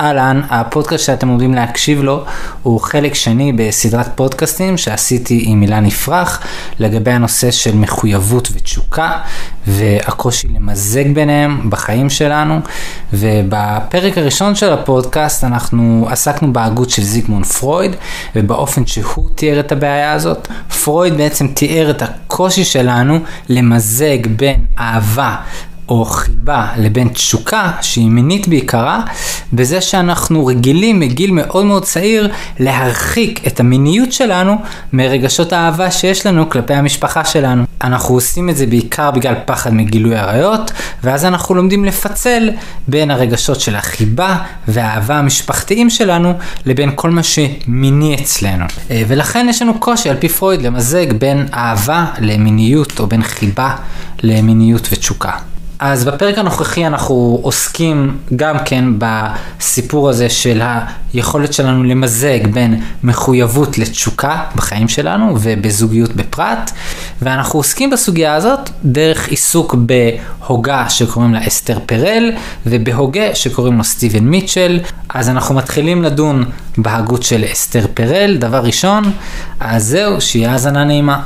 אהלן, הפודקאסט שאתם עומדים להקשיב לו הוא חלק שני בסדרת פודקאסטים שעשיתי עם אילן יפרח לגבי הנושא של מחויבות ותשוקה והקושי למזג ביניהם בחיים שלנו ובפרק הראשון של הפודקאסט אנחנו עסקנו בהגות של זיגמונד פרויד ובאופן שהוא תיאר את הבעיה הזאת. פרויד בעצם תיאר את הקושי שלנו למזג בין אהבה או חיבה לבין תשוקה, שהיא מינית בעיקרה, בזה שאנחנו רגילים מגיל מאוד מאוד צעיר להרחיק את המיניות שלנו מרגשות האהבה שיש לנו כלפי המשפחה שלנו. אנחנו עושים את זה בעיקר בגלל פחד מגילוי עריות, ואז אנחנו לומדים לפצל בין הרגשות של החיבה והאהבה המשפחתיים שלנו לבין כל מה שמיני אצלנו. אה, ולכן יש לנו קושי על פי פרויד למזג בין אהבה למיניות או בין חיבה למיניות ותשוקה. אז בפרק הנוכחי אנחנו עוסקים גם כן בסיפור הזה של היכולת שלנו למזג בין מחויבות לתשוקה בחיים שלנו ובזוגיות בפרט, ואנחנו עוסקים בסוגיה הזאת דרך עיסוק בהוגה שקוראים לה אסתר פרל ובהוגה שקוראים לו סטיבן מיטשל. אז אנחנו מתחילים לדון בהגות של אסתר פרל, דבר ראשון, אז זהו, שיהיה האזנה נעימה.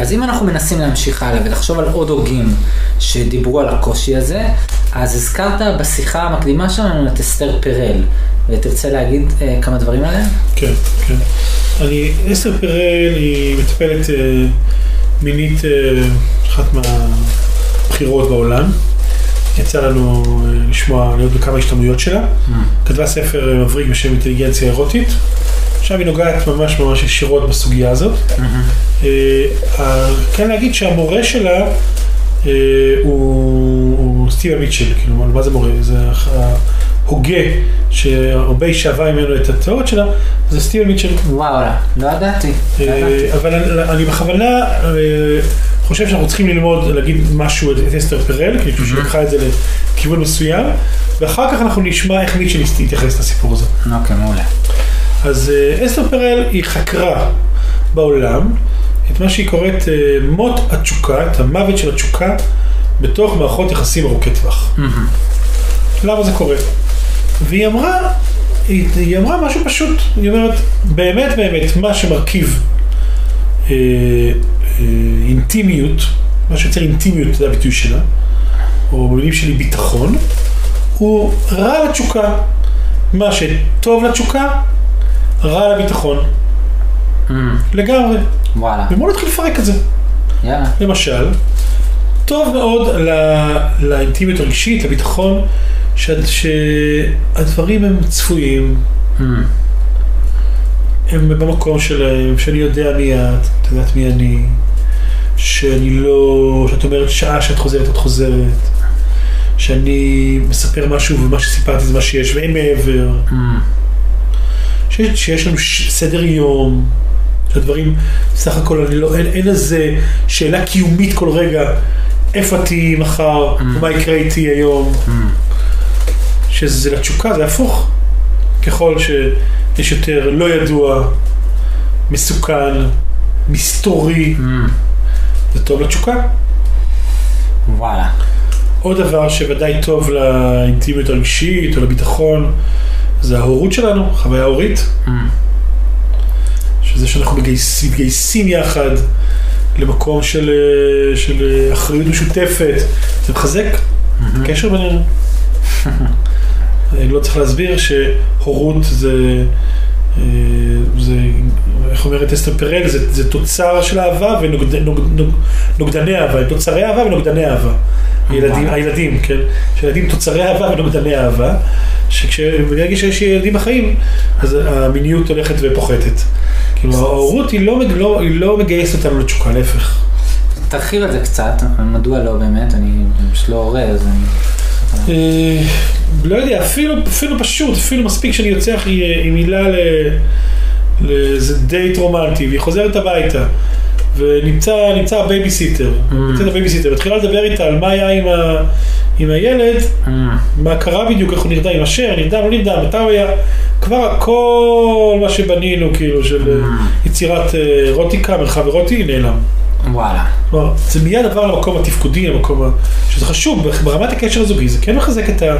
אוקיי, אז אם אנחנו מנסים להמשיך הלאה ולחשוב על עוד הוגים שדיברו על הקושי הזה, אז הזכרת בשיחה המקדימה שלנו את אסתר פרל, ותרצה להגיד אה, כמה דברים עליה? כן, כן. אני, אסתר פרל היא מטפלת אה, מינית, אה, אחת מהבחירות בעולם. יצא לנו אה, לשמוע, להיות בכמה השתלמויות שלה. Mm. כתבה ספר אה, מבריק בשם אינטליגנציה אירוטית. עכשיו היא נוגעת ממש ממש ישירות בסוגיה הזאת. Mm-hmm. כן להגיד שהמורה שלה אה, הוא סטיבה מיטשל, כאילו, מה זה מורה? זה ההוגה שהרבה שאבה ממנו את התיאוריות שלה, זה סטיבה מיטשל. וואו, לא ידעתי. אבל אני בכוונה חושב שאנחנו צריכים ללמוד, להגיד משהו את אסתר פרל, כי היא לקחה את זה לכיוון מסוים, ואחר כך אנחנו נשמע איך מיטשל יתייחס לסיפור הזה. אוקיי, מעולה. אז אה, אסתר פרל היא חקרה בעולם את מה שהיא קוראת אה, מות התשוקה, את המוות של התשוקה, בתוך מערכות יחסים ארוכי טווח. Mm-hmm. למה זה קורה? והיא אמרה, היא, היא אמרה משהו פשוט, היא אומרת, באמת באמת, מה שמרכיב אה, אה, אינטימיות, מה שיוצר אינטימיות, זה הביטוי שלה, או במילים שלי ביטחון, הוא רע לתשוקה. מה שטוב לתשוקה, רע לביטחון. Mm. לגמרי. וואלה. ובואו נתחיל לפרק את זה. יאללה. למשל, טוב מאוד לאינטימיות הרגשית, לביטחון, שהדברים הם צפויים. Mm. הם במקום שלהם, שאני יודע מי את, את יודעת מי אני, שאני לא, שאת אומרת שעה שאת חוזרת, את חוזרת, שאני מספר משהו ומה שסיפרתי זה מה שיש ואין מעבר. Mm. שיש, שיש לנו סדר יום, שהדברים, סך הכל אני לא, אין, אין איזה שאלה קיומית כל רגע, איפה תהיי מחר, mm. ומה יקרה איתי היום. Mm. שזה לתשוקה, זה הפוך. ככל שיש יותר לא ידוע, מסוכן, מסתורי, mm. זה טוב לתשוקה. וואלה. עוד דבר שוודאי טוב לאינטימיות הרגשית או לביטחון, זה ההורות שלנו, חוויה הורית. Mm. שזה שאנחנו מגייס, מתגייסים יחד למקום של, של אחריות משותפת, זה מחזק mm-hmm. את הקשר בינינו. אני לא צריך להסביר שהורות זה, אה, זה איך אומרת אסתר פרל, זה, זה תוצר של אהבה ונוגדני נוגד, נוגד, אהבה, תוצרי אהבה ונוגדני אהבה. הילדים, הילדים, כן? שילדים תוצרי אהבה ונוגדני אהבה, שכשברגע שיש ילדים בחיים, אז המיניות הולכת ופוחתת. כאילו ההורות היא לא, לא, היא לא מגייסת אותנו לתשוקה, להפך. תרחיב על זה קצת, מדוע לא באמת, אני פשוט לא הורה, אז אני... אה, לא יודע, אפילו, אפילו פשוט, אפילו מספיק שאני יוצא עם הילה לאיזה דייט רומנטי, והיא חוזרת הביתה. ונמצא הבייביסיטר, אמ. נמצא הבייביסיטר, מתחילה לדבר איתה על מה היה עם, ה, עם הילד, אמ, מה קרה בדיוק, איך הוא נרדם עם השם, נרדם, לא נרדם, מתי הוא היה, כבר כל מה שבנינו, כאילו, של אה, יצירת אה, אירוטיקה, מרחב אירוטי, נעלם. וואלה. כלומר, זה מיד עבר למקום התפקודי, למקום, ה- שזה חשוב, ברמת הקשר הזוגי, זה כן מחזק את, ה,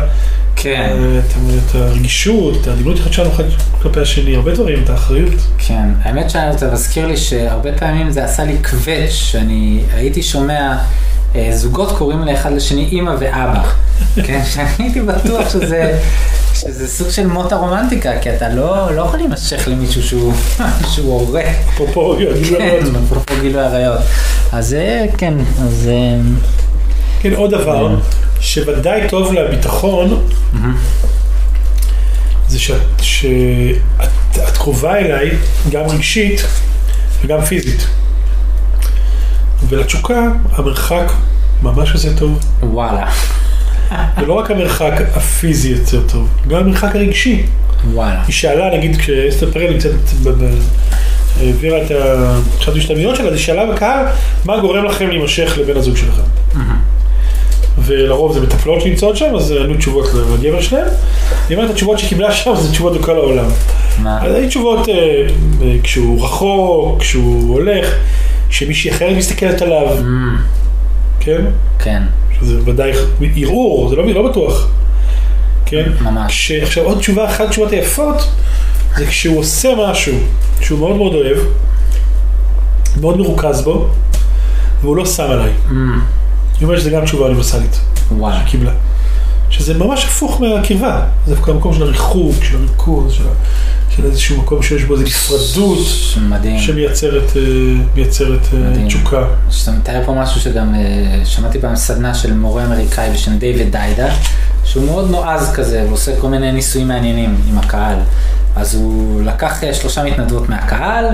כן, את, ה- את הרגישות, את אחד שלנו אחד כלפי השני, הרבה דברים, את האחריות. כן. האמת שזה מזכיר לי שהרבה פעמים זה עשה לי קווץ', שאני הייתי שומע אה, זוגות קוראים לאחד לשני אימא ואבא. כן, שאני הייתי בטוח שזה... שזה סוג של מות הרומנטיקה, כי אתה לא, לא יכול להימשך למישהו שהוא, שהוא הורה. אפרופו, גילוי כן, עריות. אפרופו גילוי עריות. אז זה, כן, אז... אה, כן, עוד דבר, שוודאי טוב לביטחון, זה שאת, שאת את קרובה אליי, גם רגשית וגם פיזית. ולתשוקה, המרחק ממש עושה טוב. וואלה, ולא רק המרחק הפיזי יותר טוב, גם המרחק הרגשי. וואלה. היא שאלה, נגיד, כשאסתר פרל נמצאת, העבירה את אחת ההשתלמויות שלה, אז היא שאלה בקהל, מה גורם לכם להימשך לבן הזוג שלכם? ולרוב זה מטפלות שנמצאות שם, אז ענו תשובות לגבר שלהם. היא אומרת, התשובות שקיבלה שם זה תשובות בכל העולם. מה? אז היו תשובות אה, אה, כשהוא רחוק, כשהוא הולך, שמישהי אחרת מסתכלת עליו, כן? כן, שזה ודאי ערעור, זה לא, לא בטוח. כן? ממש. כש, עכשיו עוד תשובה, אחת התשובות היפות, זה כשהוא עושה משהו שהוא מאוד מאוד אוהב, מאוד מרוכז בו, והוא לא שם עליי. Mm, היא אומרת שזה גם תשובה אוניברסלית וואלה. שקיבלה. שזה ממש הפוך מהקרבה, זה דווקא המקום של הריחוק, של הריכוז, של, ה- של איזשהו מקום שיש בו איזו נפרדות מדהים. שמייצרת אה, מייצרת, אה, מדהים. תשוקה. שאתה מתאר פה משהו שגם אה, שמעתי פעם סדנה של מורה אמריקאי בשם דיוויד דיידה, שהוא מאוד נועז כזה, ועושה כל מיני ניסויים מעניינים עם הקהל. אז הוא לקח שלושה מתנדבות מהקהל,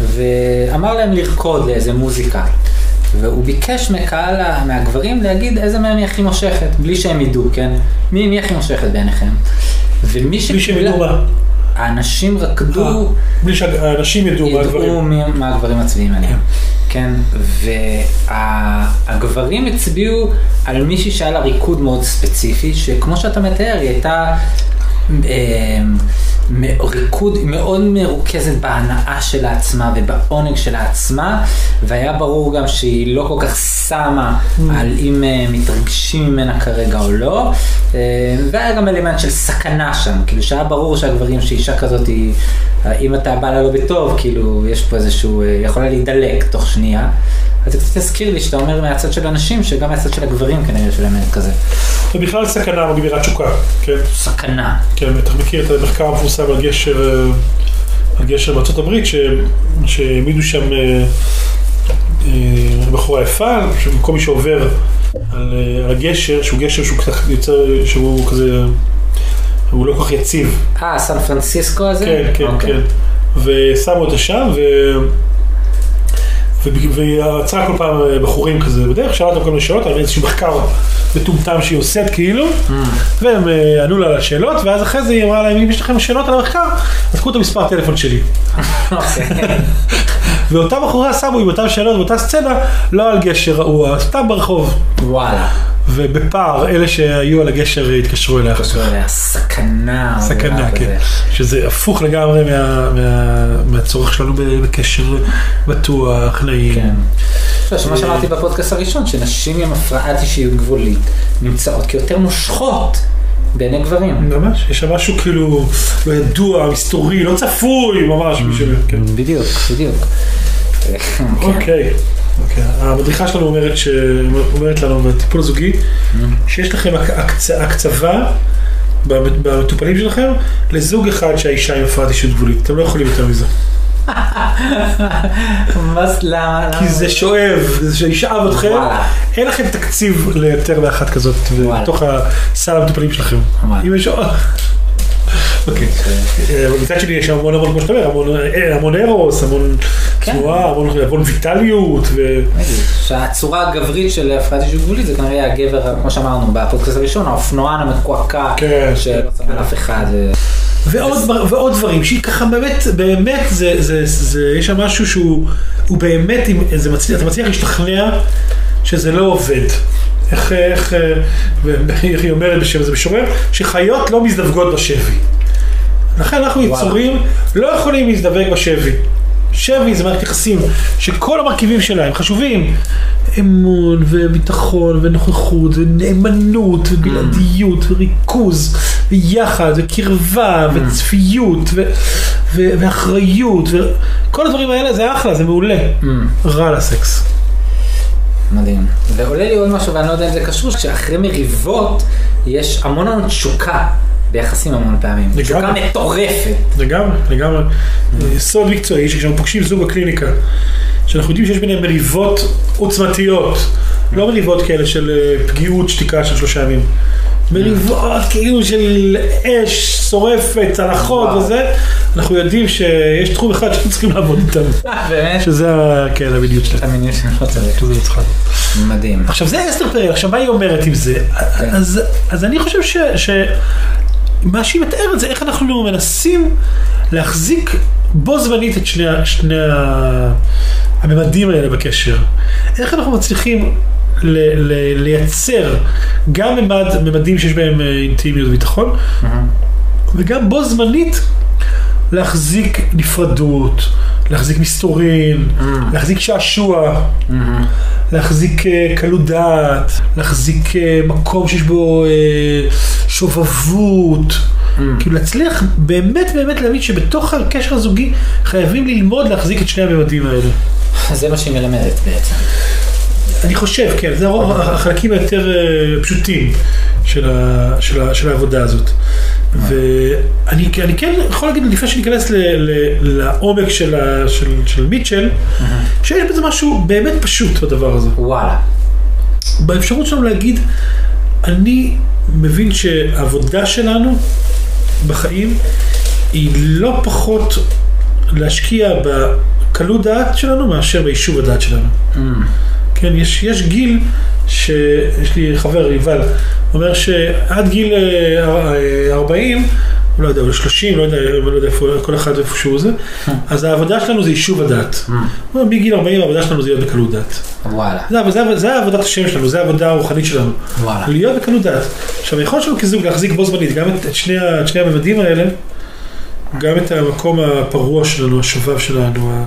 ואמר להם לרקוד לאיזה מוזיקה. והוא ביקש מקהל, מהגברים להגיד איזה מהם היא הכי מושכת, בלי שהם ידעו, כן? מי, מי הכי מושכת בעיניכם? ומי בלי שהם שקיבלה... ידעו מה. האנשים רקדו... אה, בלי שהאנשים ידעו מה ידעו הדברים. מי- מה הגברים מצביעים עליהם. כן, והגברים הצביעו על מישהי שהיה לה ריקוד מאוד ספציפי, שכמו שאתה מתאר, היא הייתה אה, ריקוד מאוד מרוכזת בהנאה של עצמה ובעונג של עצמה, והיה ברור גם שהיא לא כל כך שמה על אם אה, מתרגשים ממנה כרגע או לא, אה, והיה גם אלמנט של סכנה שם, כאילו שהיה ברור שהגברים, שאישה כזאת היא, אם אתה בא לה לא בטוב, כאילו יש פה איזשהו, אה, יכולה להידלק תוך שנייה. אז זה קצת הזכיר לי שאתה אומר מהצד של הנשים, שגם מהצד של הגברים כנראה יש אלמנט כזה. ובכלל סכנה מגבירת תשוקה, כן? סכנה. כן, אתה מכיר את המחקר המפורסם על גשר, אה, על גשר בארצות הברית, שהעמידו שם אה, אה, בחורה יפה, שכל מי שעובר על, על הגשר, שהוא גשר שהוא קצת יוצר, שהוא כזה, הוא לא כל כך יציב. אה, סן פרנסיסקו הזה? כן, כן, אוקיי. כן. ושמו אותה שם, ו... ו- והיא עצרה כל פעם אה, בחורים כזה בדרך, שאלה אותם כל מיני שאלות על איזשהו מחקר מטומטם שהיא עושה כאילו, Mm. והם אה, ענו לה על השאלות, ואז אחרי זה היא אמרה להם, אם יש לכם שאלות על המחקר, אז קחו את המספר הטלפון שלי. ואותה בחורה שמו עם אותן שאלות באותה סצנה, לא על גשר רעוע, סתם ברחוב. וואלה. ובפער, אלה שהיו על הגשר התקשרו אליה. קשור אליה סכנה. סכנה, כן. שזה הפוך לגמרי מה, מה, מהצורך שלנו בקשר בטוח, נעים. כן. אתה יודע, שמה שאמרתי בפודקאסט הראשון, שנשים עם הפרעת אישיות גבולית נמצאות כיותר מושכות בעיני גברים. ממש, יש שם משהו כאילו לא ידוע, מסתורי, לא צפוי, ממש, בשביל, כן. בדיוק, בדיוק. כן. אוקיי. אוקיי. המדריכה שלנו אומרת, ש... אומרת לנו בטיפול הזוגי, שיש לכם הק- הקצ... הקצבה במ- במטופלים שלכם לזוג אחד שהאישה עם הפרעת אישיות גבולית. אתם לא יכולים יותר מזה. מה למה? כי זה שואב, זה שישאב אתכם. אין לכם תקציב ליותר מאחת כזאת. בתוך הסל המטופלים שלכם. אם יש... אוקיי. אה, אבל מצד שני יש המון המון, כמו שאתה אומר, המון, אה, המון ארוס, המון כן. תנועה, המון, ויטליות, ו... שהצורה הגברית של הפרעת אישיות גבולית זה כנראה הגבר, כמו שאמרנו בפודקאסט הראשון, האופנוען המקועקע, כן. שלא על אף אחד. ועוד, דבר- ועוד דברים שהיא ככה באמת, באמת, זה, זה, זה, יש שם משהו שהוא הוא באמת, זה אתה מצליח להשתכנע שזה לא עובד. איך, איך, ואיך היא אומרת בשם איזה משורר? שחיות לא מזדווגות בשבי. לכן אנחנו. יצורים לא יכולים להזדווג בשבי. שבי זה מערכת יחסים שכל המרכיבים שלה הם חשובים. אמון וביטחון ונוכחות ונאמנות ובלעדיות וריכוז ויחד וקרבה וצפיות ו- ו- ואחריות וכל הדברים האלה זה אחלה, זה מעולה. רע לסקס. מדהים. ועולה לי עוד משהו, ואני לא יודע אם זה קשור, שאחרי מריבות יש המון המון תשוקה ביחסים המון פעמים. לגמרי. תשוקה מטורפת. לגמרי, לגמרי. סוד מקצועי שכשאנחנו פוגשים זוג בקליניקה, שאנחנו יודעים שיש ביניהם מריבות עוצמתיות, לא מריבות כאלה של אה, פגיעות שתיקה של שלושה ימים. מריבות כאילו של אש שורפת, צלחות. וזה, אנחנו יודעים שיש תחום אחד שאנחנו צריכים לעבוד איתם, באמת? שזה כן, המדיניות שלהם. המינוי שאני לא. מדהים. עכשיו זה אסתר פרל, עכשיו מה היא אומרת עם זה? כן. אז, אני חושב ש... מה שהיא מתארת זה איך אנחנו מנסים להחזיק בו זמנית את שני, שני. הממדים האלה בקשר. איך אנחנו מצליחים ל, ל, לייצר גם ממד, ממדים שיש בהם אה, אינטימיות וביטחון, וגם בו זמנית להחזיק נפרדות, להחזיק מסתורין, להחזיק שעשוע. להחזיק אה, קלות דעת, להחזיק אה, מקום שיש בו אה, שובבות, כאילו להצליח באמת באמת להבין שבתוך הקשר הזוגי חייבים ללמוד להחזיק את שני הממדים האלה. זה מה שהיא מלמדת בעצם. אני חושב, כן, זה הרוב- החלקים היותר פשוטים של, ה, של, ה, של העבודה הזאת. ואני אני כן יכול להגיד, לפני שניכנס לעומק של, ה, של, של מיטשל, שיש בזה משהו באמת פשוט בדבר הזה. וואלה. באפשרות שלנו להגיד, אני מבין שהעבודה שלנו בחיים היא לא פחות להשקיע בקלות דעת שלנו מאשר ביישוב הדעת שלנו. כן, יש, יש גיל שיש לי חבר, יובל, אומר שעד גיל אה, אה, 40, לא יודע, או 30, לא יודע, לא יודע איפה, כל אחד איפה שהוא זה, אז העבודה שלנו זה יישוב. הוא אומר, מגיל 40 העבודה שלנו זה להיות בקלות דעת. וואלה. זה, זה, זה עבודת השם שלנו, זה העבודה הרוחנית שלנו. וואלה. להיות בקלות דעת. עכשיו, היכולת שלנו כזוג להחזיק בו זמנית גם את, את, שני, את שני הממדים האלה, גם את המקום הפרוע שלנו, השובב שלנו,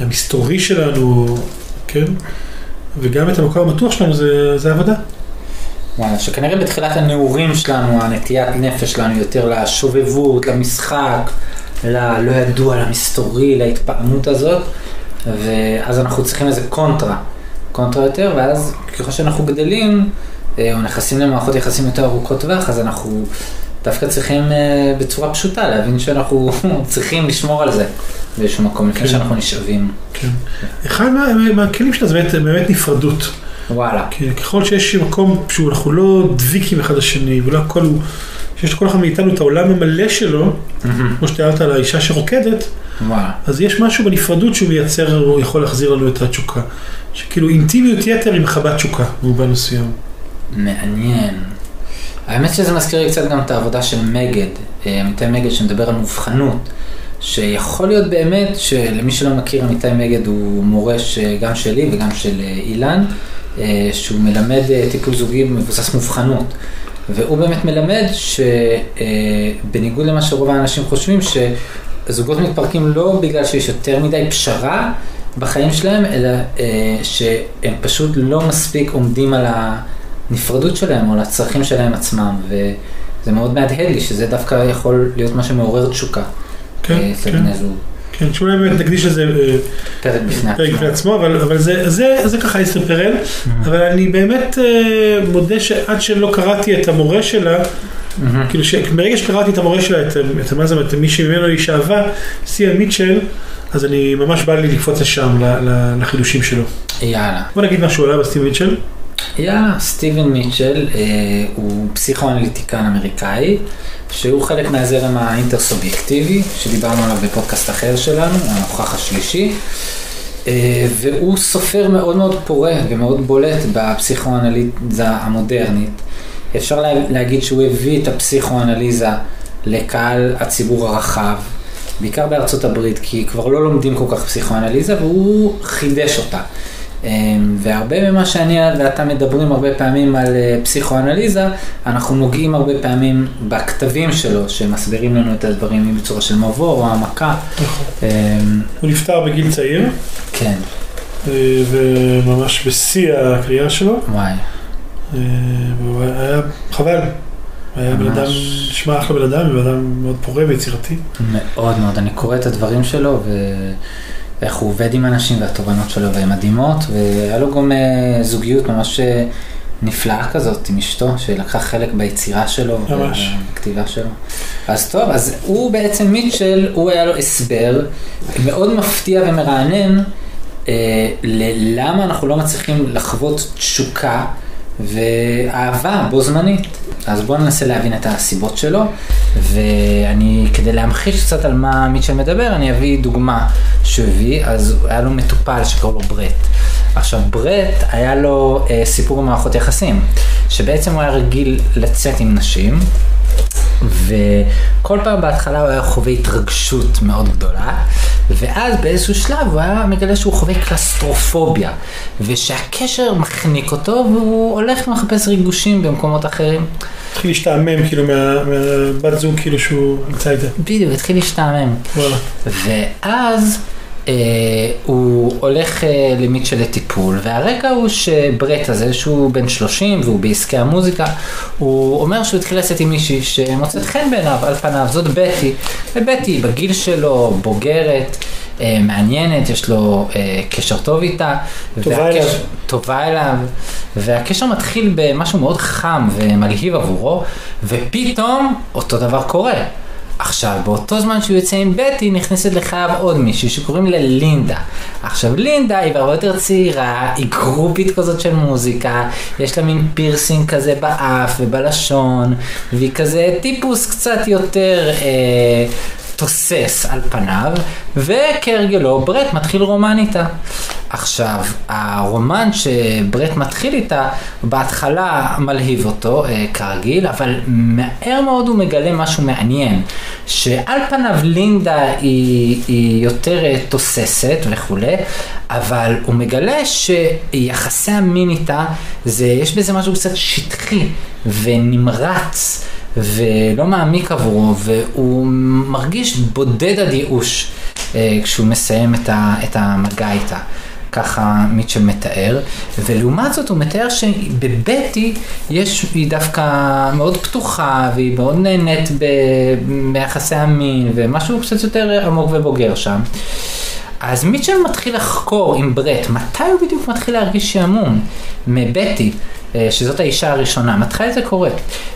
המסתורי שלנו, כן? וגם את המקום הבטוח שלנו, זה, זה עבודה. וואלה, שכנראה בתחילת הנעורים שלנו, הנטיית נפש שלנו יותר לשובבות, למשחק, ללא ידוע, למסתורי, להתפעמות הזאת, ואז אנחנו צריכים איזה קונטרה, קונטרה יותר, ואז ככל שאנחנו גדלים, אה, או נכנסים למערכות יחסים יותר ארוכות טווח, אז אנחנו דווקא צריכים אה, בצורה פשוטה להבין שאנחנו צריכים לשמור על זה באיזשהו מקום, לפני כן. שאנחנו נשאבים. כן. אחד מה, מהכלים שלה זה באמת, נפרדות. וואלה. כי ככל שיש מקום שהוא, אנחנו לא דביקים אחד לשני, ולא הכל הוא, שיש לכל אחד מאיתנו את העולם המלא שלו, כמו שתיארת על האישה שרוקדת, וואלה. אז יש משהו בנפרדות שהוא מייצר, הוא יכול להחזיר לנו את התשוקה. שכאילו אינטימיות יתר היא מחבת תשוקה, במובן מסוים. מעניין. האמת שזה מזכיר לי קצת גם את העבודה של מגד, אה, עמיתי מגד שמדבר על מובחנות, שיכול להיות באמת שלמי שלא מכיר עמיתי מגד הוא מורה גם שלי וגם של אה, אילן, אה, שהוא מלמד טיפול זוגי מבוסס מובחנות. והוא באמת מלמד שבניגוד למה שרוב האנשים חושבים, שזוגות מתפרקים לא בגלל שיש יותר מדי פשרה בחיים שלהם, אלא שהם פשוט לא מספיק עומדים על הנפרדות שלהם או על הצרכים שלהם עצמם, וזה מאוד מהדהד לי שזה דווקא יכול להיות מה שמעורר תשוקה. כן, אה, כן. זוג. כן, שאולי באמת נקדיש לזה אה, פרק בפני עצמו. אבל, אבל זה, זה, זה ככה אסתר פרל, אבל אני באמת אה, מודה שעד שלא קראתי את המורה שלה. כאילו שברגע שקראתי את המורה שלה, את, את, מה זה, את מי שממנו היא שאבה, סיה מיטשל, אז אני ממש בא לי לקפוץ לשם, לחידושים שלו. יאללה. בוא נגיד משהו עליו, סטיב מיטשל. יאללה, סטיבן מיטשל אה, הוא פסיכואנליטיקן אמריקאי, שהוא חלק מהזרם האינטרסובייקטיבי, שדיברנו עליו בפודקאסט אחר שלנו, הנוכח השלישי, אה, והוא סופר מאוד מאוד פורה ומאוד בולט בפסיכואנליזה המודרנית. אפשר לה, להגיד שהוא הביא את הפסיכואנליזה לקהל הציבור הרחב, בעיקר בארצות הברית, כי כבר לא לומדים כל כך פסיכואנליזה, והוא חידש אותה. אמ, והרבה ממה שאני ואתה מדברים הרבה פעמים על אה, פסיכואנליזה, אנחנו נוגעים הרבה פעמים בכתבים שלו, שמסבירים לנו את הדברים בצורה של מבוא או העמקה. נכון. אמ, הוא נפטר בגיל צעיר, כן, אה, וממש בשיא הקריאה שלו. וואי. אה, היה חבל. היה בן. אדם, נשמע אחלה בן אדם, בן אדם מאוד פורה ויצירתי. מאוד מאוד, אני קורא את הדברים שלו ואיך הוא עובד עם אנשים והתובנות שלו והן מדהימות והיה לו גם אה, זוגיות ממש אה, נפלאה כזאת עם אשתו שלקחה חלק ביצירה שלו ממש. ובכתיבה שלו. אז טוב, אז הוא בעצם מיטשל, הוא היה לו הסבר מאוד מפתיע ומרענן אה, ללמה אנחנו לא מצליחים לחוות תשוקה ואהבה בו זמנית. אז בואו ננסה להבין את הסיבות שלו, ואני, כדי להמחיש קצת על מה מיטשל מדבר, אני אביא דוגמה שהוא הביא, אז היה לו מטופל שקראו לו ברט. עכשיו ברט היה לו אה, סיפור במערכות יחסים, שבעצם הוא היה רגיל לצאת עם נשים, וכל פעם בהתחלה הוא היה חווה התרגשות מאוד גדולה, ואז באיזשהו שלב הוא היה מגלה שהוא חווה קלסטרופוביה, ושהקשר מחניק אותו והוא הולך ומחפש ריגושים במקומות אחרים. התחיל להשתעמם כאילו מה- מהבת זוג כאילו שהוא נמצא איתה. בדיוק, התחיל להשתעמם. וואלה. ואז הוא הולך אה, למיטשל לטיפול, והרקע הוא שברט הזה, שהוא בן 30 והוא בעסקי המוזיקה, הוא אומר שהוא התחיל לצאת עם מישהי שמוצאת חן בעיניו, על פניו, זאת בטי, ובטי בגיל שלו, בוגרת. אה, מעניינת, יש לו אה, קשר טוב איתה. טובה והקשר- אליו. טובה אליו, והקשר מתחיל במשהו מאוד חם ומלהיב עבורו, ופתאום אותו דבר קורה. עכשיו, באותו זמן שהוא יוצא עם בטי, נכנסת לחייו עוד מישהי שקוראים לה לינדה. עכשיו, לינדה היא הרבה יותר צעירה, היא גרופית כזאת של מוזיקה, יש לה מין פירסינג כזה באף ובלשון, והיא כזה טיפוס קצת יותר אה, תוסס על פניו, וכהרגלו ברט מתחיל רומן איתה. עכשיו, הרומן שברט מתחיל איתה, בהתחלה מלהיב אותו, אה, כרגיל, אבל מהר מאוד הוא מגלה משהו מעניין, שעל פניו לינדה היא, היא יותר אה, תוססת וכולי, אבל הוא מגלה שיחסי המין איתה, זה, יש בזה משהו קצת שטחי ונמרץ. ולא מעמיק עבורו, והוא מרגיש בודד עד ייאוש אה, כשהוא מסיים את, ה, את המגע איתה. ככה מיטשל מתאר, ולעומת זאת הוא מתאר שבבטי יש, היא דווקא מאוד פתוחה והיא מאוד נהנית ב, ביחסי המין ומשהו קצת יותר עמוק ובוגר שם. אז מיטשל מתחיל לחקור עם ברט, מתי הוא בדיוק מתחיל להרגיש שעמום מבטי, שזאת האישה הראשונה, מתי זה קורה?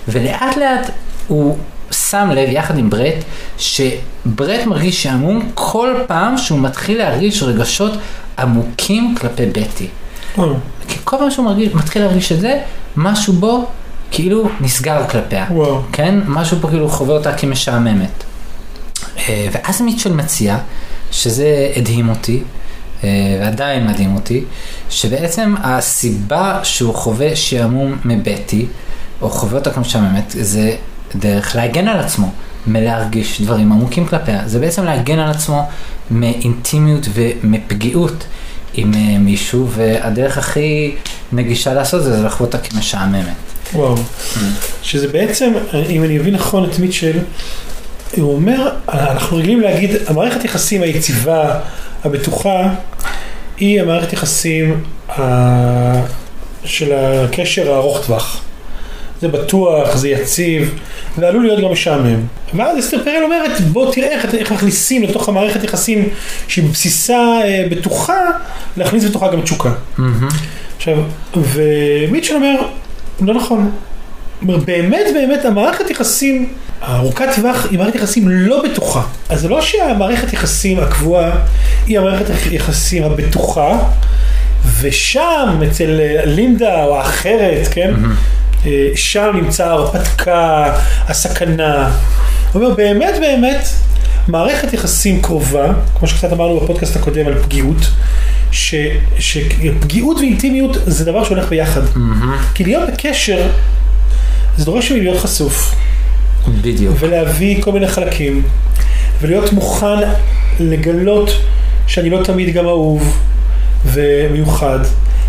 ולאט לאט הוא שם לב יחד עם ברט, שברט מרגיש שעמום כל פעם שהוא מתחיל להרגיש רגשות עמוקים כלפי בטי. וואו. כי כל פעם שהוא מרגיש, מתחיל להרגיש את זה, משהו בו כאילו נסגר כלפיה. וואו. כן? משהו פה כאילו חווה אותה כמשעממת. אה, ואז מיטשל מציע, שזה הדהים אותי, אה, ועדיין מדהים אותי, שבעצם הסיבה שהוא חווה שעמום מבטי, או חווה אותה כמשעממת, זה דרך להגן על עצמו, מלהרגיש דברים עמוקים כלפיה. זה בעצם להגן על עצמו מאינטימיות ומפגיעות עם אה, מישהו, והדרך הכי נגישה לעשות זה, זה לחוות אותה כמשעממת. וואו. שזה בעצם, אם אני מבין נכון את מיטשל, הוא אומר, אנחנו רגילים להגיד, המערכת יחסים היציבה, הבטוחה, היא המערכת יחסים ה- של הקשר הארוך טווח. זה בטוח, זה יציב, ועלול להיות גם משעמם. ואז אסתר פרל אומרת, בוא תראה איך, איך מכניסים לתוך המערכת יחסים שהיא בבסיסה אה, בטוחה, להכניס בתוכה גם תשוקה. עכשיו, ומיטשל אומר, לא נכון. אומר, באמת באמת המערכת יחסים ארוכת טווח היא מערכת יחסים לא בטוחה. אז זה לא שהמערכת יחסים הקבועה היא המערכת יחסים הבטוחה, ושם אצל אה, לינדה או האחרת, כן? אה, שם נמצא ההרפתקה, הסכנה. הוא אומר, באמת באמת, מערכת יחסים קרובה, כמו שקצת אמרנו בפודקאסט הקודם על פגיעות, ש, שפגיעות ואינטימיות זה דבר שהולך ביחד. כי להיות בקשר, זה דורש ממני להיות חשוף, בדיוק. ולהביא כל מיני חלקים, ולהיות מוכן לגלות שאני לא תמיד גם אהוב, ומיוחד,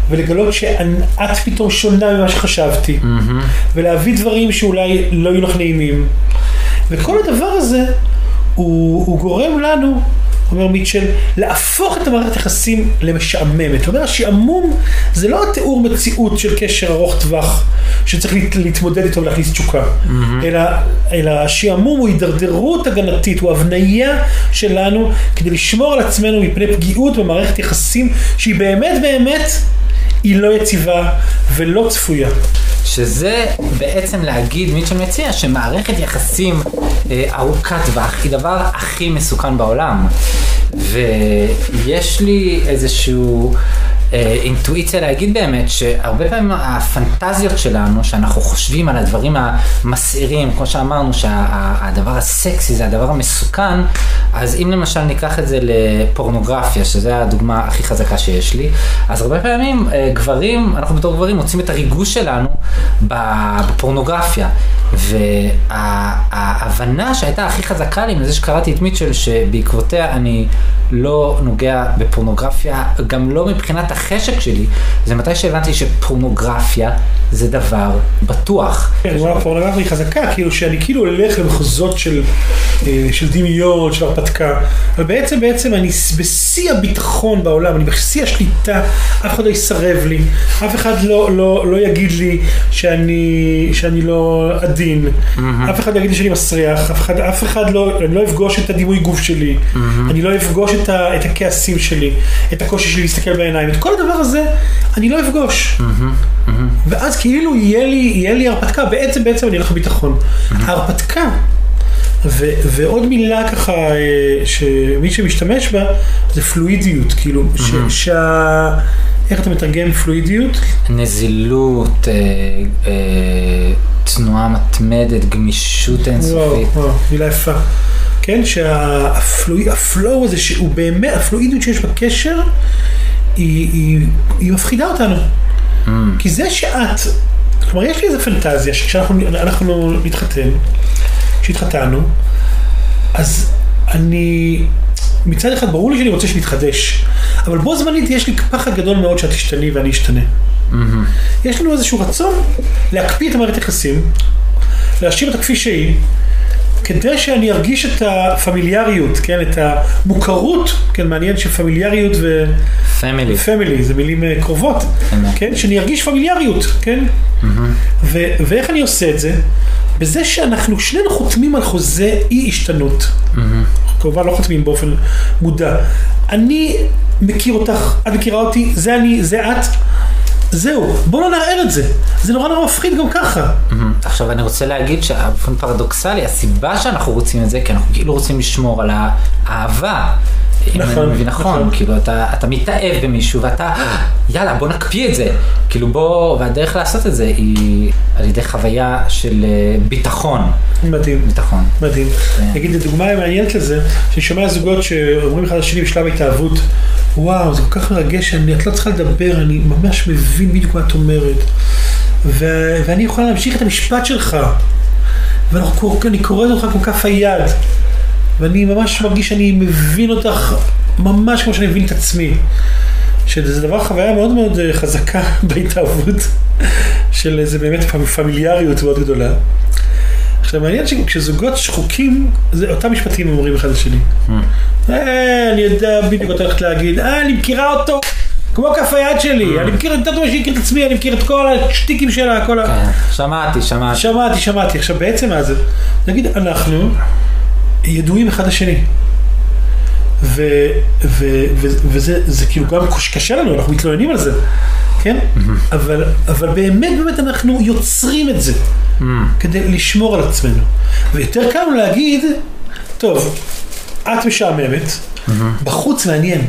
ולגלות שאת פתאום שונה ממה שחשבתי, מהמם. ולהביא דברים שאולי לא יהיו לך נעימים. וכל הדבר הזה, הוא, הוא גורם לנו, אומר מיטשל, להפוך את המערכת יחסים למשעממת. הוא אומר, השעמום זה לא התיאור מציאות של קשר ארוך טווח, שצריך להת, להתמודד איתו ולהכניס תשוקה, אלא, אלא השעמום הוא הידרדרות הגנתית, הוא הבניה שלנו כדי לשמור על עצמנו מפני פגיעות במערכת יחסים שהיא באמת באמת, היא לא יציבה ולא צפויה. שזה בעצם להגיד, מיטשל מציע, שמערכת יחסים אה, ארוכת טווח היא דבר הכי מסוכן בעולם. ויש לי איזשהו אינטואיציה להגיד באמת שהרבה פעמים הפנטזיות שלנו, שאנחנו חושבים על הדברים המסעירים, כמו שאמרנו שהדבר הסקסי זה הדבר המסוכן, אז אם למשל ניקח את זה לפורנוגרפיה, שזו הדוגמה הכי חזקה שיש לי, אז הרבה פעמים אה, גברים, אנחנו בתור גברים מוצאים את הריגוש שלנו בפורנוגרפיה. וההבנה שהייתה הכי חזקה לי מזה שקראתי את מיטשל, שבעקבותיה אני לא נוגע בפורנוגרפיה, גם לא מבחינת החשק שלי, זה מתי שהבנתי שפורנוגרפיה זה דבר בטוח. כן, אומר, הפורנוגרפיה היא חזקה, כאילו שאני כאילו הולך למחוזות של, אה, של דמיון, של הרפתקה, אבל בעצם, בעצם אני בשיא הביטחון בעולם, אני בשיא השליטה, אף אחד לא יסרב לי, אף אחד לא, לא, לא יגיד לי שאני, שאני לא עדין, אף אחד לא יגיד לי שאני מסריח, אף אחד, אף אחד לא, אני לא אפגוש את הדימוי גוף שלי, אני לא אפגוש את, ה, את הכעסים שלי, את הקושי שלי להסתכל בעיניים, את כל הדבר הזה אני לא אפגוש. ואז כאילו יהיה לי, יהיה לי הרפתקה, בעצם בעצם אני הולך לביטחון. ההרפתקה, ו, ועוד מילה ככה אה, שמי שמשתמש בה זה פלואידיות, כאילו, ש, שה... איך אתה מתרגם פלואידיות? נזילות, אה, אה, תנועה מתמדת, גמישות אינסופית. וואו, וואו, מילה יפה. כן, שהפלואו הזה, שהוא באמת, הפלואידיות שיש בקשר, היא, היא, היא מפחידה אותנו. Mm. כי זה שאת, כלומר יש לי איזה פנטזיה שכשאנחנו אנחנו נתחתן, כשהתחתנו, אז אני, מצד אחד ברור לי שאני רוצה שנתחדש, אבל בו זמנית יש לי פחד גדול מאוד שאת תשתני ואני אשתנה. יש לנו איזשהו רצון להקפיא את המערכת יחסים, להשאיר אותה כפי שהיא, כדי שאני ארגיש את הפמיליאריות, כן, את המוכרות, כן, מעניין שפמיליאריות ו... family. family, זה מילים אה, קרובות. כן, שאני ארגיש פמיליאריות, כן, ו- ואיך אני עושה את זה? בזה שאנחנו שנינו חותמים על חוזה אי השתנות. כמובן לא חותמים באופן מודע. אני מכיר אותך, את מכירה אותי, זה אני, זה את. זהו, בוא לא נערער את זה. זה נורא נורא מפחיד גם ככה. מהמם. עכשיו אני רוצה להגיד שבאופן פרדוקסלי, הסיבה שאנחנו רוצים את זה, כי אנחנו כאילו רוצים לשמור על האהבה. נכון, נכון, נכון. כאילו אתה, אתה מתאהב במישהו ואתה, יאללה בוא נקפיא את זה, כאילו בוא, והדרך לעשות את זה היא על ידי חוויה של אה, ביטחון, מדהים. ביטחון. מדהים. נגיד, דוגמה מעניינת לזה, שאני שומע זוגות שאומרים אחד לשני בשלב ההתאהבות, וואו, זה כל כך מרגש, אני, את לא צריכה לדבר, אני ממש מבין בדיוק מה את אומרת. ו- ואני יכולה להמשיך את המשפט שלך. ואני קורא אותך כמו כף היד. ואני ממש מרגיש שאני מבין אותך ממש כמו שאני מבין את עצמי. שזה דבר, חוויה מאוד מאוד אה, חזקה בהתאהבות, של איזה באמת פמ- פמיליאריות מאוד גדולה. עכשיו מעניין שכשזוגות שחוקים, זה אותם משפטים אומרים אחד לשני. אה, אני יודע בדיוק אתה הולכת להגיד, אה, אני מכירה אותו כמו כף היד שלי, אני מכיר יותר טוב שאני מכיר את עצמי, אני מכיר את כל השטיקים שלה, כל ה... כן, שמעתי, שמעתי. שמעתי, שמעתי. עכשיו בעצם מה זה? נגיד אנחנו ידועים אחד לשני. ו, ו, ו, וזה זה כאילו גם קשה לנו, אנחנו מתלוננים על זה, כן? אבל, אבל באמת באמת אנחנו יוצרים את זה כדי לשמור על עצמנו. ויותר קל לנו להגיד, טוב, את משעממת, בחוץ מעניין.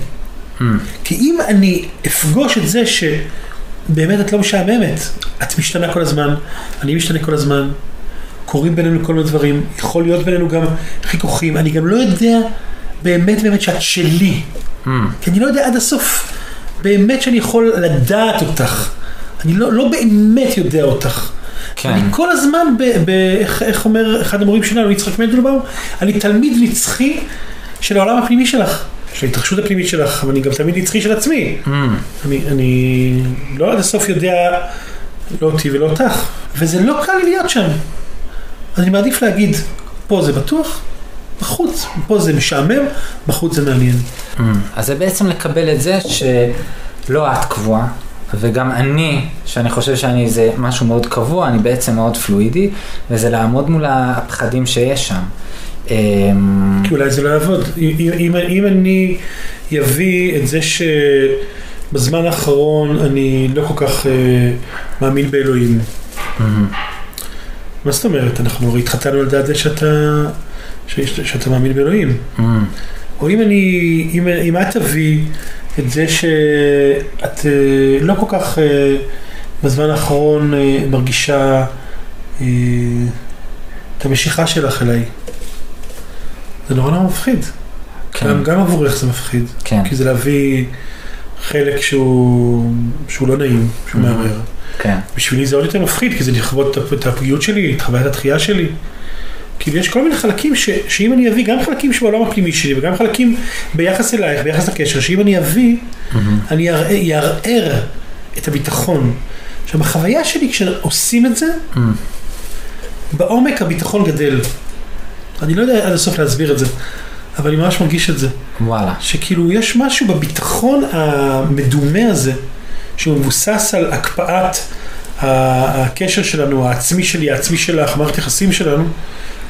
כי אם אני אפגוש את זה שבאמת את לא משעממת, את משתנה כל הזמן, אני משתנה כל הזמן, קורים בינינו כל מיני דברים, יכול להיות בינינו גם חיכוכים, אני גם לא יודע באמת באמת שאת שלי, כי אני לא יודע עד הסוף באמת שאני יכול לדעת אותך, אני לא, לא באמת יודע אותך. כן. אני כל הזמן, ב, ב, איך, איך אומר אחד המורים שלנו, יצחק מנדלבאום, אני תלמיד נצחי של העולם הפנימי שלך. של ההתרחשות הפנימית שלך, אבל אני גם תמיד נצחי של עצמי. Mm, אני, אני לא עד הסוף יודע לא אותי ולא אותך, וזה לא קל להיות שם. אז אני מעדיף להגיד, פה זה בטוח, בחוץ, פה זה משעמם, בחוץ זה מעניין. mm. אז זה בעצם לקבל את זה שלא את קבועה, וגם אני, שאני חושב שאני זה משהו מאוד קבוע, אני בעצם מאוד פלואידי, וזה לעמוד מול הפחדים שיש שם. אמ, כי אולי זה לא יעבוד. אם, אם, אם אני אביא את זה שבזמן האחרון אני לא כל כך אה, מאמין באלוהים, אמ, מה זאת אומרת? אנחנו הרי התחתנו על דעת זה שאתה, שיש- שאתה מאמין באלוהים. אמ, או אם אני, אם, אם את תביא את זה שאת אה, לא כל כך אה, בזמן האחרון אה, מרגישה את המשיכה שלך אליי. זה נורא נורא מפחיד. כן, גם, גם עבורך זה מפחיד. כן, כי זה להביא חלק שהוא, שהוא לא נעים, שהוא Mhm. מערער. כן, בשבילי זה עוד יותר מפחיד, כי זה לכבוד את- הפגיעות שלי, את חוויית התחייה שלי. כאילו יש כל מיני חלקים ש, שאם אני אביא, גם חלקים שבעולם הפנימי שלי וגם חלקים ביחס אלייך, ביחס לקשר, שאם אני אביא, אמ, אני אערער- את הביטחון. עכשיו, החוויה שלי כשעושים את זה, אמ, בעומק הביטחון גדל. אני לא יודע עד הסוף להסביר את זה, אבל אני ממש מרגיש את זה. וואלה, שכאילו יש משהו בביטחון המדומה הזה, שהוא מבוסס על הקפאת הקשר שלנו, העצמי שלי, העצמי שלך, מערכת יחסים שלנו,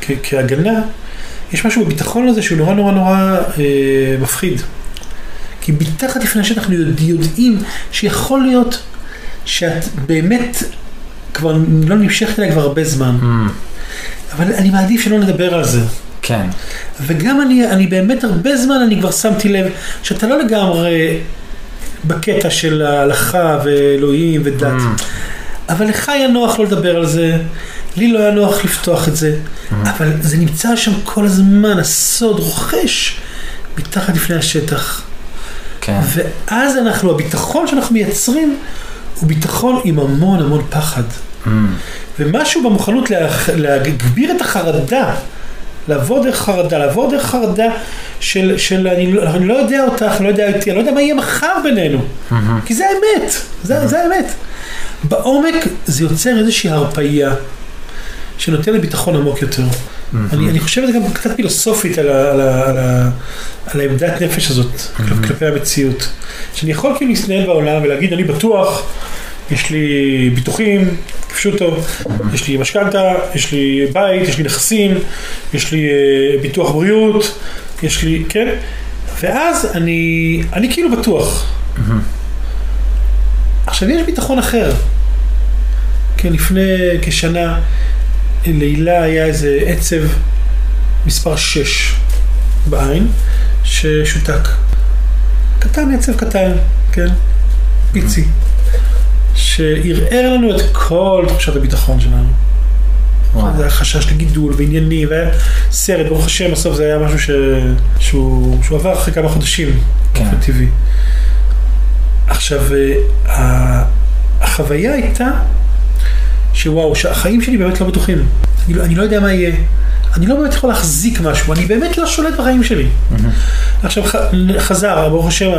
כ- כהגנה, יש משהו בביטחון הזה שהוא נורא נורא נורא אה, מפחיד. כי מתחת לפני השטח אנחנו יודע- יודעים שיכול להיות שאת באמת כבר לא נמשכת אליה כבר הרבה זמן, אמ, אבל אני מעדיף שלא נדבר על זה. כן, וגם אני, אני באמת הרבה זמן אני כבר שמתי לב שאתה לא לגמרי בקטע של ההלכה ואלוהים ודת, Mm. אבל לך היה נוח לא לדבר על זה, לי לא היה נוח לפתוח את זה, אבל זה נמצא שם כל הזמן, הסוד רוכש מתחת לפני השטח. כן, ואז אנחנו, הביטחון שאנחנו מייצרים הוא ביטחון עם המון המון פחד. אמ, ומשהו במוכנות להגביר את החרדה, לעבור דרך חרדה, לעבור דרך חרדה של, של אני, אני לא יודע אותך, לא יודע אותי, אני לא יודע מה יהיה מחר בינינו. אמ, כי זה האמת, זה, זה האמת. בעומק זה יוצר איזושהי הרפאיה שנותן לי ביטחון עמוק יותר. אני, אני חושב גם קצת פילוסופית על, ה, על, ה, על, ה, על העמדת נפש הזאת, כלפ- כלפי המציאות. שאני יכול כאילו להתנהל בעולם ולהגיד, אני בטוח, יש לי ביטוחים, כפשוטו, יש לי משכנתה, יש לי בית, יש לי נכסים, יש לי אה, ביטוח בריאות, יש לי, כן? ואז אני, אני כאילו בטוח. עכשיו יש ביטחון אחר. כן, לפני כשנה לילה היה איזה עצב מספר 6 בעין ששותק. קטן, עצב קטן, כן, פיצי. שערער לנו את כל תחושת הביטחון שלנו. זה וואלה, היה חשש לגידול ועניינים, והיה סרט, ברוך השם, בסוף זה היה משהו ש... שהוא, שהוא עבר אחרי כמה חודשים, כן. באופן טבעי. עכשיו, אה, ה- החוויה הייתה שוואו, שהחיים שלי באמת לא בטוחים. אני לא, אני לא יודע מה יהיה. אני לא באמת יכול להחזיק משהו, אני באמת לא שולט בחיים שלי. עכשיו חזר, ברוך השם,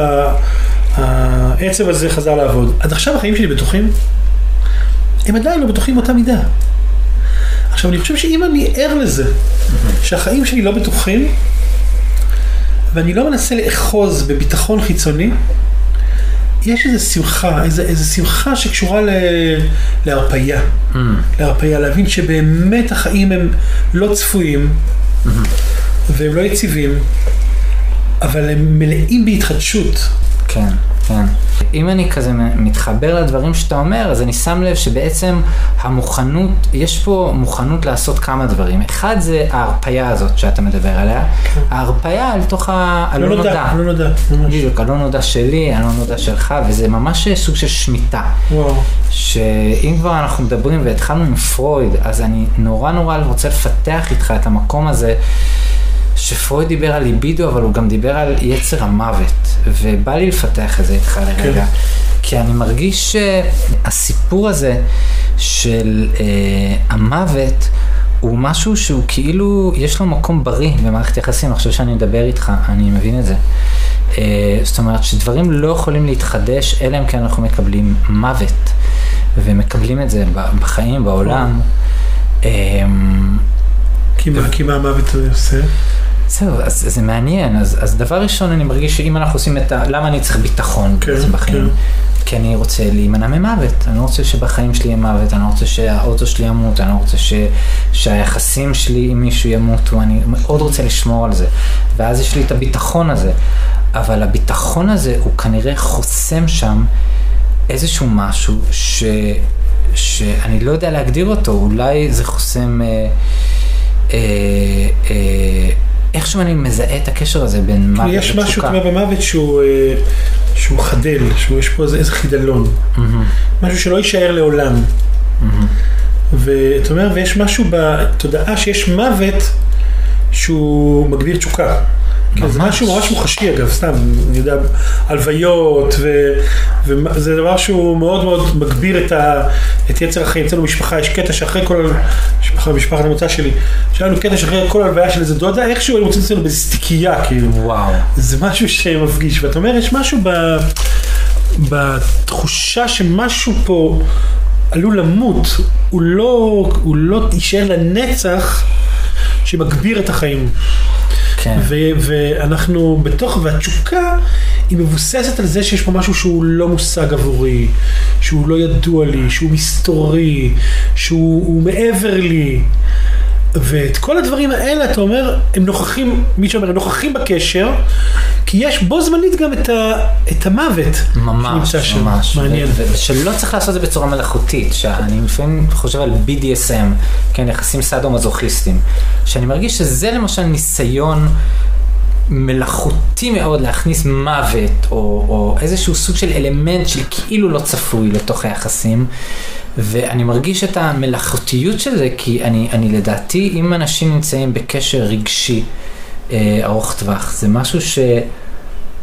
העצב הזה חזר לעבוד. עד עכשיו החיים שלי בטוחים? הם עדיין לא בטוחים באותה מידה. עכשיו, אני חושב שאם אני ער לזה, שהחיים שלי לא בטוחים, ואני לא מנסה לאחוז בביטחון חיצוני, יש איזו שמחה, איזו, איזו שמחה שקשורה ל, להרפייה. אמ, להרפייה, להבין שבאמת החיים הם לא צפויים, והם לא יציבים, אבל הם מלאים בהתחדשות. כן, כן. אם אני כזה מתחבר לדברים שאתה אומר, אז אני שם לב שבעצם המוכנות, יש פה מוכנות לעשות כמה דברים. אחד זה ההרפייה הזאת שאתה מדבר עליה, ההרפייה אל תוך הלא לא נודע. נודע, לא נודע, ממש. בדיוק, הלא נודע שלי, הלא נודע שלך, וזה ממש סוג של שמיטה. וואו. שאם כבר אנחנו מדברים והתחלנו עם פרויד, אז אני נורא נורא רוצה לפתח איתך את המקום הזה, שפרויד דיבר על ליבידו, אבל הוא גם דיבר על יצר המוות, ובא לי לפתח את זה איתך לרגע. כן. כי אני מרגיש שהסיפור הזה של אה, המוות, הוא משהו שהוא כאילו, יש לו מקום בריא במערכת יחסים, עכשיו שאני מדבר איתך, אני מבין את זה. אה, זאת אומרת שדברים לא יכולים להתחדש, אלא אם כן אנחנו מקבלים מוות, ומקבלים את זה בחיים, בעולם. אה, כי מה, כי מה המוות עושה? זהו, אז זה מעניין, אז, אז דבר ראשון אני מרגיש שאם אנחנו עושים את ה... למה אני צריך ביטחון כן, בעצם בחיים? כן. כי אני רוצה להימנע ממוות, אני לא רוצה שבחיים שלי יהיה מוות, אני לא רוצה שהאוטו שלי ימות, אני לא רוצה ש... שהיחסים שלי עם מישהו ימותו, אני מאוד רוצה לשמור על זה. ואז יש לי את הביטחון הזה, אבל הביטחון הזה הוא כנראה חוסם שם איזשהו משהו ש... שאני לא יודע להגדיר אותו, אולי זה חוסם... אה, אה, אה, איכשהו אני מזהה את הקשר הזה בין מוות יש לתשוקה. משהו כמו במוות שהוא, אה, שהוא חדל, שיש פה איזה, איזה חידלון. מהמם, משהו שלא יישאר לעולם. מהמם. ואתה אומר, ויש משהו בתודעה שיש מוות שהוא מגביר תשוקה. כן, זה. משהו ממש מוחשי אגב, סתם, אני יודע, הלוויות, ו- וזה דבר שהוא מאוד מאוד מגביר את, ה- את יצר החיים. אצלנו במשפחה יש קטע שאחרי כל, משפחה, משפחת המוצא שלי, שהיה לנו קטע שאחרי כל הלוויה של איזה דודה, איכשהו היו מוצאים אצלנו באיזה סטיקייה, כאילו. וואו. זה משהו שמפגיש, ואתה אומר, יש משהו ב, בתחושה שמשהו פה עלול למות, הוא לא, הוא לא יישאר לנצח, שמגביר את החיים. כן. ואנחנו בתוך, והתשוקה היא מבוססת על זה שיש פה משהו שהוא לא מושג עבורי, שהוא לא ידוע לי, שהוא מסתורי, שהוא הוא מעבר לי. ואת כל הדברים האלה, אתה אומר, הם נוכחים, מי שאומר, הם נוכחים בקשר, כי יש בו זמנית גם את, ה, את המוות. ממש. ממש. מעניין. ו- ושלא צריך לעשות את זה בצורה מלאכותית, שאני לפעמים חושב על BDSM, כן, יחסים סאדו-מזוכיסטים, שאני מרגיש שזה למשל ניסיון מלאכותי מאוד להכניס מוות, או, או איזשהו סוג של אלמנט של כאילו לא צפוי לתוך היחסים. ואני מרגיש את המלאכותיות של זה, כי אני, אני לדעתי, אם אנשים נמצאים בקשר רגשי אה, ארוך טווח, זה משהו ש...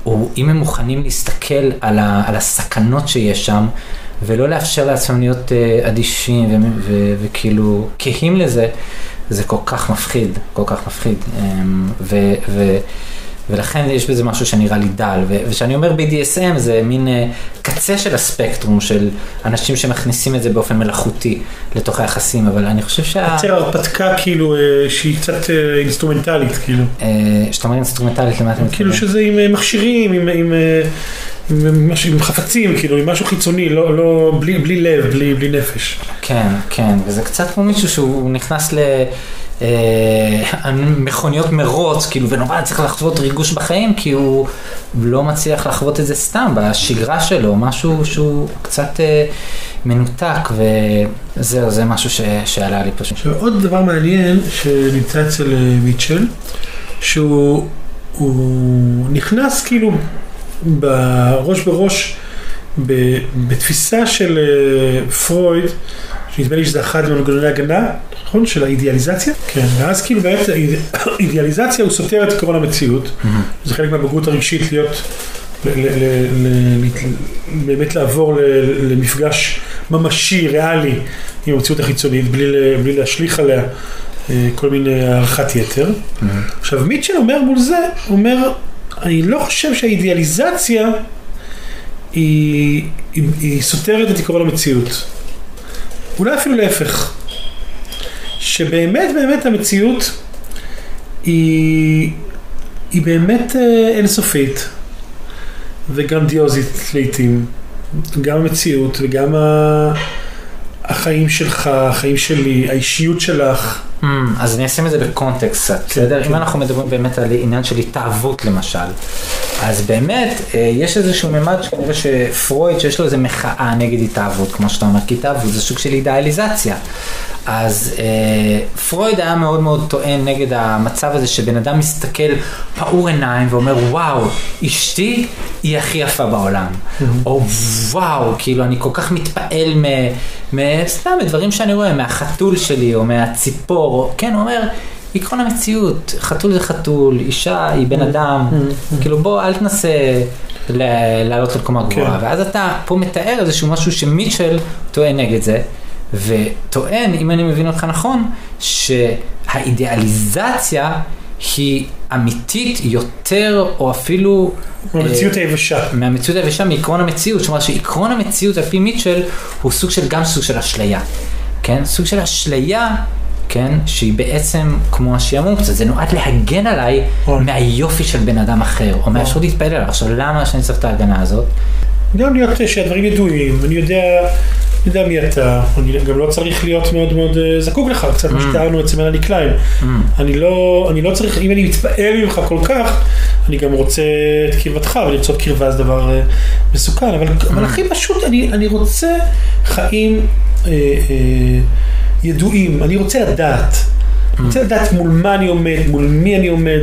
או אם הם מוכנים להסתכל על, ה, על הסכנות שיש שם, ולא לאפשר לעצמם להיות אה, אדישים ו, ו, וכאילו כהים לזה, זה כל כך מפחיד, כל כך מפחיד. אמ, ו, ו, ולכן יש בזה משהו שנראה לי דל. וכשאני אומר BDSM זה מין אה, קצה של הספקטרום של אנשים שמכניסים את זה באופן מלאכותי לתוך היחסים, אבל אני חושב שה... יוצר הרפתקה כאילו אה, שהיא קצת אה, אינסטרומנטלית כאילו. כשאתה אומר אינסטרומנטלית, למה אתה מתכוון? כאילו שזה עם מכשירים, עם, עם, משהו- עם חפצים, כאילו עם משהו חיצוני, לא, לא, בלי, בלי לב, בלי, בלי נפש. כן, כן, וזה קצת כמו מישהו שהוא נכנס ל... אה, מכוניות מרוץ, כאילו, ונורא צריך לחוות ריגוש בחיים, כי הוא לא מצליח לחוות את זה סתם בשגרה שלו, משהו שהוא קצת אה, מנותק, וזהו, זה משהו ש... שעלה לי פשוט. עכשיו עוד דבר מעניין שנמצא אצל אה, מיטשל, שהוא הוא נכנס כאילו בראש בראש ב- בתפיסה של אה, פרויד, שנדמה לי שזה אחד ממנגנוני הגנה, נכון? של האידיאליזציה. כן. ואז כאילו באמת האידיאליזציה הוא סותר את עקרון המציאות. זה חלק מהבגרות הרגשית להיות, באמת לעבור למפגש ממשי, ריאלי, עם המציאות החיצונית, בלי, להשליך עליה אה, כל מיני הערכת יתר. עכשיו מיטשל אומר מול זה, הוא אומר, אני לא חושב שהאידיאליזציה היא, היא, היא סותרת את עקרון המציאות. אולי אפילו להפך. שבאמת באמת המציאות היא, היא באמת אה, אינסופית וגרנדיוזית לעיתים. גם המציאות וגם. החיים שלך, החיים שלי, האישיות שלך. Mm, אז אני אשים את זה בקונטקסט קצת, בסדר? כן. אם אנחנו מדברים באמת על עניין של התאהבות למשל, אז באמת אה, יש איזשהו ממד שכנראה שפרויד שיש לו איזה מחאה נגד התאהבות, כמו שאתה אומר, כי התאהבות זה סוג של אידיאליזציה. אז אה, פרויד היה מאוד מאוד טוען נגד המצב הזה שבן אדם מסתכל פעור עיניים ואומר וואו, אשתי היא הכי יפה בעולם. או וואו, כאילו אני כל כך מתפעל מ... מ- סתם מדברים שאני רואה, מהחתול שלי או מהציפור, או, כן, הוא אומר, עקרון המציאות, חתול זה חתול, אישה היא בן אדם, כאילו בוא אל תנסה לעלות לקומה גבוהה, כן. ואז אתה פה מתאר איזשהו משהו שמיטשל טוען נגד זה, וטוען, אם אני מבין אותך נכון, שהאידיאליזציה היא אמיתית יותר, או אפילו... מהמציאות היבשה. מהמציאות היבשה, מעקרון המציאות. זאת אומרת שעקרון המציאות על פי מיטשל הוא סוג של, גם סוג של אשליה. כן? סוג של אשליה, כן? שהיא בעצם, כמו השיעמום קצת, זה נועד להגן עליי אוי. מהיופי של בן אדם אחר, או מהאפשרות להתפעל עליו. עכשיו, למה שאני צריך את ההגנה הזאת? גם להיות שהדברים ידועים, אני יודע, אני יודע מי אתה, אני גם לא צריך להיות מאוד מאוד אה, זקוק לך, קצת מה שתיארנו אצל מלאני קליין. אני לא, אני לא צריך, אם אני מתפעל ממך כל כך, אני גם רוצה את קרבתך, ולמצוא את קרבה זה דבר אה, מסוכן, אבל, אבל הכי פשוט, אני, אני רוצה חיים אה, אה, ידועים, אני רוצה לדעת, אני רוצה לדעת מול מה אני עומד, מול מי אני עומד.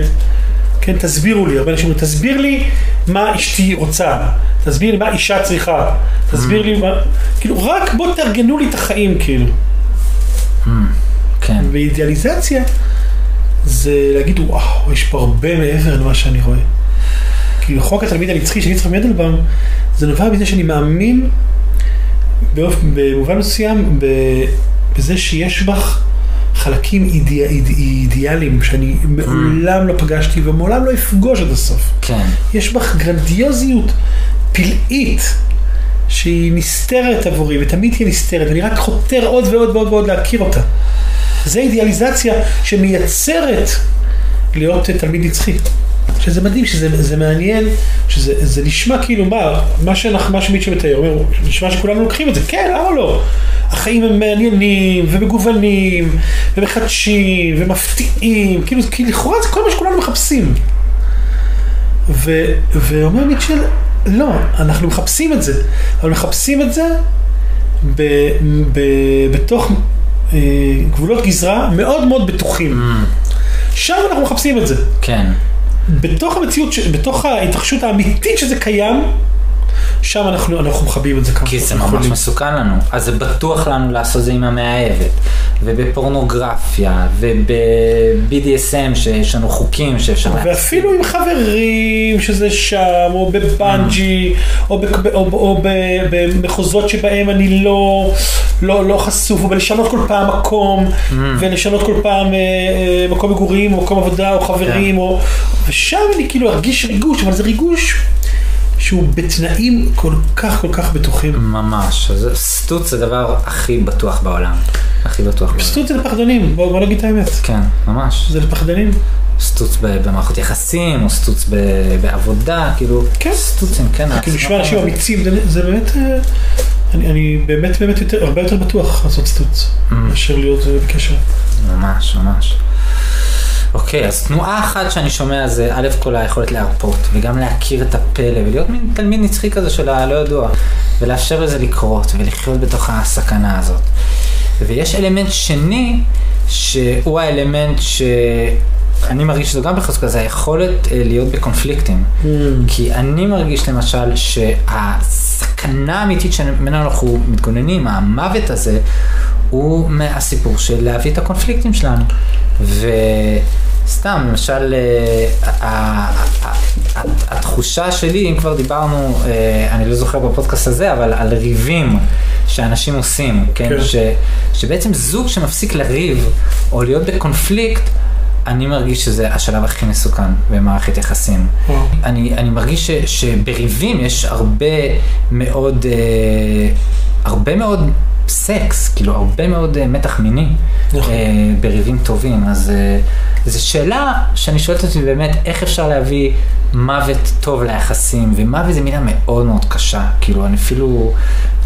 כן, תסבירו לי, הרבה אנשים אומרים, תסביר לי מה אשתי רוצה, תסביר לי מה אישה צריכה, תסביר לי מה, כאילו, רק בוא תארגנו לי את החיים, כאילו. כן. ואידיאליזציה זה להגיד, וואו, יש פה הרבה מעבר למה שאני רואה. כאילו, חוק התלמיד הנצחי של יצחק מנדלבאום, זה נובע מזה שאני מאמין במובן מסוים בזה שיש בך חלקים אידיא, איד, אידיאליים שאני מעולם לא פגשתי ומעולם לא אפגוש עד הסוף. כן. יש בך גרנדיוזיות פלאית שהיא נסתרת עבורי ותמיד תהיה נסתרת, אני רק חותר עוד ועוד ועוד ועוד להכיר אותה. זה אידיאליזציה שמייצרת להיות תלמיד נצחי. שזה מדהים, שזה זה מעניין, שזה זה נשמע כאילו מה, מה שאנחנו, מה שמישהו מתאר, נשמע שכולנו לוקחים את זה, כן, למה לא? החיים הם מעניינים ומגוונים ומחדשים ומפתיעים, כאילו, כי לכאורה זה כל מה שכולנו מחפשים. ו, ואומר מיטשל, לא, אנחנו מחפשים את זה, אבל מחפשים את זה ב, ב, בתוך אה, גבולות גזרה מאוד מאוד בטוחים. שם אנחנו מחפשים את זה. כן. בתוך המציאות, בתוך ההתרחשות האמיתית שזה קיים, שם אנחנו, אנחנו מכבים את זה כמה כי זה ממש יכולים. מסוכן לנו, אז זה בטוח לנו לעשות זה עם המאהבת, ובפורנוגרפיה, וב-BDSM שיש לנו חוקים שאפשר להציג. ואפילו עם חברים שזה שם, או בבנג'י, או, בק- או, או ב- במחוזות שבהם אני לא, לא, לא חשוף, ולשנות כל פעם מקום, ולשנות כל פעם אה, אה, מקום מגורים, או מקום עבודה, או חברים, או... ושם אני כאילו ארגיש ריגוש, אבל זה ריגוש שהוא בתנאים כל כך כל כך בטוחים. ממש, אז סטוץ זה הדבר הכי בטוח בעולם, הכי בטוח בעולם. סטוץ זה לפחדנים, בוא, בוא נגיד את האמת. כן, ממש. זה לפחדנים. סטוץ במערכות יחסים, או סטוץ בעבודה, כאילו, כן. סטוצים, כן. כאילו ההצלחה- אנשים אמיצים, זה, זה באמת, אה, אני, אני באמת באמת יותר, הרבה יותר בטוח לעשות סטוץ, מאשר להיות אה, בקשר. ממש, ממש. אוקיי, אז תנועה אחת שאני שומע זה א' כל היכולת להרפות, וגם להכיר את הפלא, ולהיות מין תלמיד נצחי כזה של הלא ידוע, ולאפשר לזה לקרות, ולחיות בתוך הסכנה הזאת. ויש אלמנט שני, שהוא האלמנט שאני מרגיש שזה גם בחזקה, זה היכולת אה, להיות בקונפליקטים. כי אני מרגיש למשל שהסכנה האמיתית שממנה אנחנו מתגוננים, המוות הזה, הוא מהסיפור של להביא את הקונפליקטים שלנו. וסתם, למשל, אה, התחושה שלי, אם כבר דיברנו, אה, אני לא זוכר בפודקאסט הזה, אבל על ריבים שאנשים עושים, כן? כן. ש, שבעצם זוג שמפסיק לריב או להיות בקונפליקט, אני מרגיש שזה השלב הכי מסוכן במערכת יחסים. אני, אני מרגיש ש, שבריבים יש הרבה מאוד, אה, הרבה מאוד סקס, כאילו הרבה מאוד אה, מתח מיני נכון. אה, בריבים טובים. אז אה, זו שאלה שאני שואלת אותי באמת, איך אפשר להביא מוות טוב ליחסים, ומוות זה מילה מאוד מאוד קשה, כאילו אני אפילו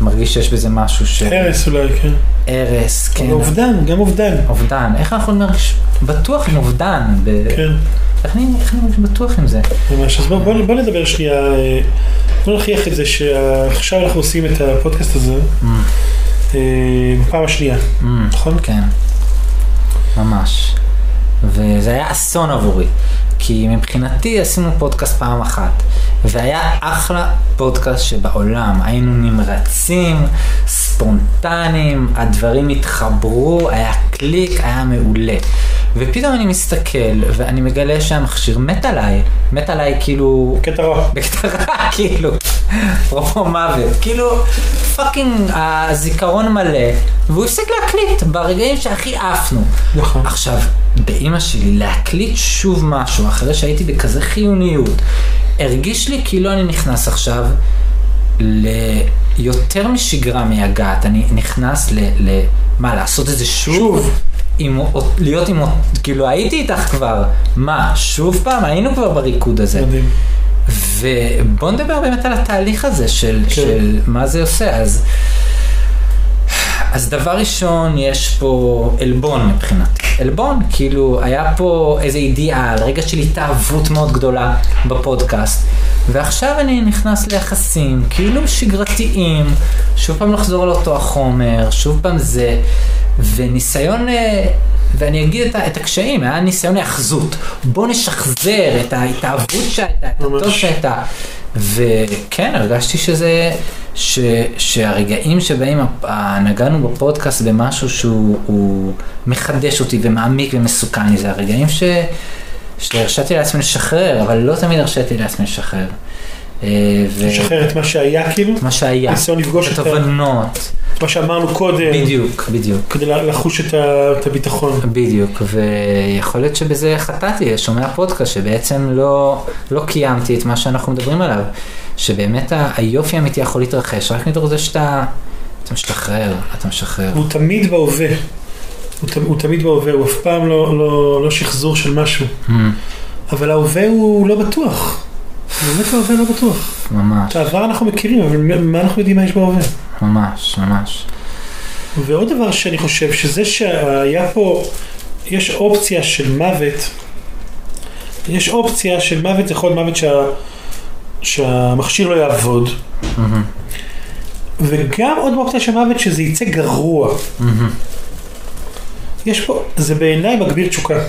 מרגיש שיש בזה משהו ש... הרס אולי, כן. הרס, כן. אובדן, גם אובדן. אובדן, איך אנחנו להרגיש בטוח עם אובדן? ב... כן, איך אני איך אני מרגיש בטוח עם זה? ממש. אז בוא, בוא, בוא נדבר שנייה, אה, בוא נכריח את זה שעכשיו אנחנו עושים את הפודקאסט הזה אה, בפעם השנייה, Mm, נכון? כן, ממש. וזה היה אסון עבורי, כי מבחינתי עשינו פודקאסט פעם אחת, והיה אחלה פודקאסט שבעולם, היינו נמרצים, ספונטניים, הדברים התחברו, היה קליק, היה מעולה. ופתאום אני מסתכל, ואני מגלה שהמכשיר מת עליי, מת עליי כאילו... קטע רע. בקטע רע, כאילו, אפרופו מוות, כאילו, fucking הזיכרון מלא, והוא הפסיק להקליט ברגעים שהכי עפנו. נכון. עכשיו, באימא שלי, להקליט שוב משהו, אחרי שהייתי בכזה חיוניות, הרגיש לי כאילו אני נכנס עכשיו ליותר משגרה מייגעת, אני נכנס ל... ל מה, לעשות את זה שוב? שוב. עם, להיות עם, כאילו הייתי איתך כבר, מה, שוב פעם? היינו כבר בריקוד הזה. מדהים. ובוא נדבר באמת על התהליך הזה של, כן. של מה זה עושה. אז, אז דבר ראשון, יש פה עלבון מבחינתי. עלבון, כאילו, היה פה איזה אידיאל, רגע של התאהבות מאוד גדולה בפודקאסט. ועכשיו אני נכנס ליחסים כאילו שגרתיים, שוב פעם לחזור על אותו החומר, שוב פעם זה, וניסיון, אה, ואני אגיד את, את הקשיים, היה ניסיון להאחזות. בוא נשחזר את ההתאהבות שהייתה, את הטוב. שהייתה. וכן, הרגשתי שזה, ש, שהרגעים שבהם ה- נגענו בפודקאסט במשהו שהוא הוא מחדש אותי ומעמיק ומסוכן לי, זה הרגעים ש, שהרשיתי לעצמי לשחרר, אבל לא תמיד הרשיתי לעצמי לשחרר. אה, לשחרר את מה שהיה כאילו, מה שהיה, ניסיון לפגוש את התובנות, את מה שאמרנו קודם, בדיוק, בדיוק. כדי לחוש את הביטחון. בדיוק, ויכול להיות שבזה חטאתי, שומע פודקאסט, שבעצם לא, לא קיימתי את מה שאנחנו מדברים עליו, שבאמת היופי האמיתי יכול להתרחש רק מתוך זה שאתה אתה משחרר, אתה משחרר. הוא תמיד בהווה. הוא, ת- הוא תמיד בהווה, הוא אף פעם לא, לא, לא שחזור של משהו. Mm, אבל ההווה הוא לא בטוח. באמת ההווה לא בטוח. ממש, את העבר אנחנו מכירים, אבל מה אנחנו יודעים מה יש בהווה? ממש, ממש. ועוד דבר שאני חושב, שזה שהיה פה, יש אופציה של מוות, יש אופציה של מוות, זה יכול להיות מוות שה, שהמכשיר לא יעבוד, מהמם, וגם עוד אופציה של מוות שזה יצא גרוע. מהמם. יש פה, זה בעיניי מגביר תשוקה,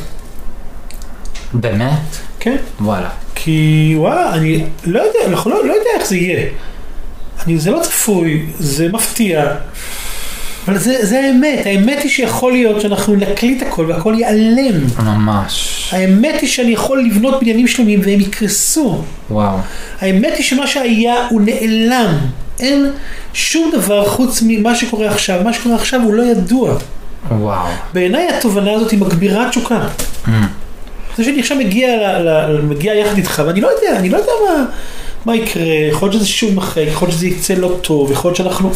באמת? כן? וואלה. כי וואלה, אני לא יודע, אנחנו לא, לא יודע איך זה יהיה. אני, זה לא צפוי, זה מפתיע. אבל זה, זה האמת, האמת היא שיכול להיות שאנחנו נקליט הכל והכל ייעלם. ממש. האמת היא שאני יכול לבנות בניינים שלמים והם יקרסו. וואו. האמת היא שמה שהיה הוא נעלם. אין שום דבר חוץ ממה שקורה עכשיו. מה שקורה עכשיו הוא לא ידוע. וואו. בעיניי התובנה הזאת היא מגבירה תשוקה. Mm, זה שאני עכשיו מגיע, ל, ל, מגיע יחד איתך, ואני לא יודע, אני לא יודע מה, מה יקרה, יכול להיות שזה שוב יימחק, יכול להיות שזה יצא לא טוב, יכול להיות שאנחנו...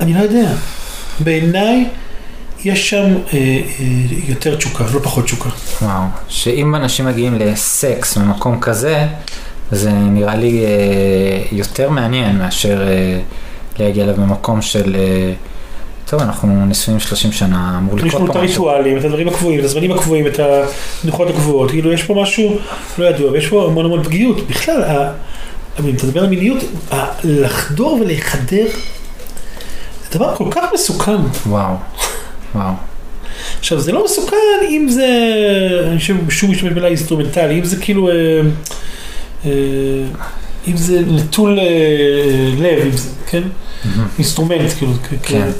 אני לא יודע. בעיניי יש שם אה, אה, יותר תשוקה, לא פחות תשוקה. וואו. שאם אנשים מגיעים לסקס במקום כזה, זה נראה לי אה, יותר מעניין מאשר אה, להגיע אליו במקום של... אה, טוב, אנחנו נשואים 30 שנה, אמור יש לקרות לנו את פה משהו. הריטואלים, את הדברים הקבועים, את הזמנים הקבועים, את המנוחות הקבועות, כאילו יש פה משהו לא ידוע, ויש פה המון המון פגיעות. בכלל, אם אתה מדבר על מיניות, לחדור ולהיחדר, זה דבר כל כך מסוכן. וואו. וואו. עכשיו זה לא מסוכן אם זה, אני חושב שוב משתמש במילה אינסטרומנטלי, אם זה כאילו, אה, אה, אם זה נטול אה, לב, אם זה, כן? instrument כאילו, כן.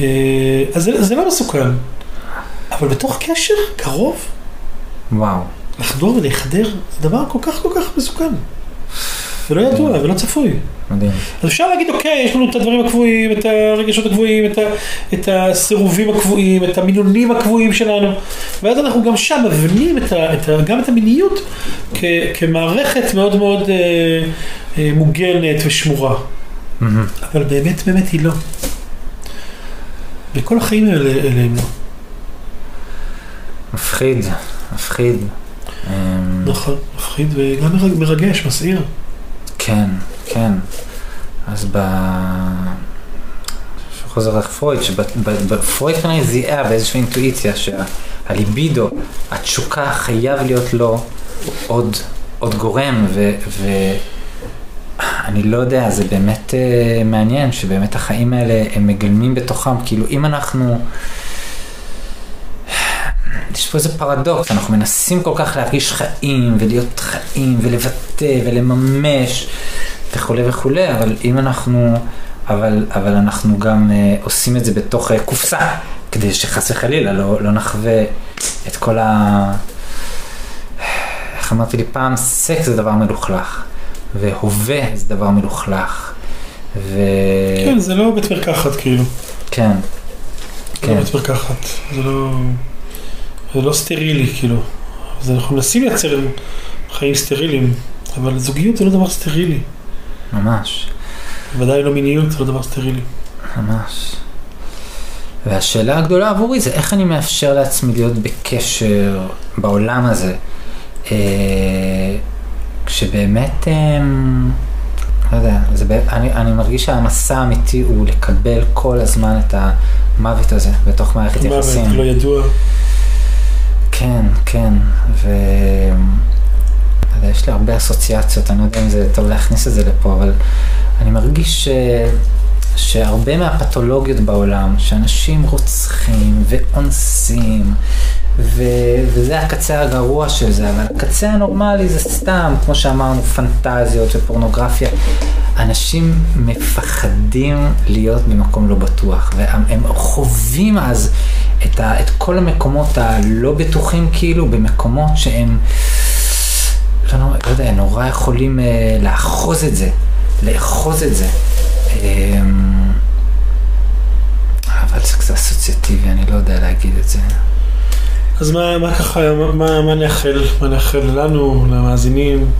אה, אז זה, זה לא מסוכן, אבל בתוך קשר קרוב, וואו. לחדור ולהיחדר, זה דבר כל כך כל כך מסוכן. ולא ידוע ולא צפוי. מדהים. אז אפשר להגיד, אוקיי, יש לנו את הדברים הקבועים, את הרגשות הקבועים, את, ה, את הסירובים הקבועים, את המינונים הקבועים שלנו, ואז אנחנו גם שם מבנים את ה, את ה, גם את המיניות כ, כמערכת מאוד מאוד אה, אה, מוגנת ושמורה. מהמם. אבל באמת באמת היא לא. וכל החיים האלה אלה הם לא. מפחיד. מפחיד. אמ, נכון, מפחיד וגם מרג- מרגש, מסעיר. כן, כן. אז ב... חוזר לפרויד, שבפרויד כנראה זיהה באיזושהי אינטואיציה שהליבידו, התשוקה חייב להיות לו עוד, עוד גורם, ו... ו... אני לא יודע, זה באמת uh, מעניין שבאמת החיים האלה הם מגלמים בתוכם, כאילו אם אנחנו, יש פה איזה פרדוקס, אנחנו מנסים כל כך להרגיש חיים ולהיות חיים ולבטא ולממש וכולי וכולי, אבל אם אנחנו, אבל, אבל אנחנו גם uh, עושים את זה בתוך uh, קופסה, כדי שחס וחלילה לא, לא נחווה את כל ה... איך אמרתי לי פעם, סקס זה דבר מלוכלך, והווה זה דבר מלוכלך, ו... כן, זה לא בית מרקחת כאילו. כן, זה לא כן, בית מרקחת. זה לא... זה לא סטרילי כאילו. אז אנחנו מנסים לייצר חיים סטריליים, אבל זוגיות זה לא דבר סטרילי. ממש, ודאי לא מיניות זה לא דבר סטרילי. ממש. והשאלה הגדולה עבורי זה איך אני מאפשר לעצמי להיות בקשר בעולם הזה, אה, כשבאמת, אה, לא יודע, זה, אני, אני מרגיש שהמסע האמיתי הוא לקבל כל הזמן את המוות הזה בתוך מערכת מוות, יחסים. לא ידוע. כן, כן, ו... יודע, יש לי הרבה אסוציאציות, אני לא יודע אם זה טוב להכניס את זה לפה, אבל אני מרגיש ש... שהרבה מהפתולוגיות בעולם, שאנשים רוצחים ואונסים, ו... וזה הקצה הגרוע של זה, אבל הקצה הנורמלי זה סתם, כמו שאמרנו, פנטזיות ופורנוגרפיה. אנשים מפחדים להיות במקום לא בטוח, והם הם חווים אז את, ה, את כל המקומות הלא בטוחים כאילו, במקומות שהם, לא, לא, יודע, נורא יכולים אה, לאחוז את זה, לאחוז את זה. אה, אבל זה קצת אסוציאטיבי, אני לא יודע להגיד את זה. אז מה, מה ככה, מה, מה, מה נאחל? מה נאחל לנו, למאזינים?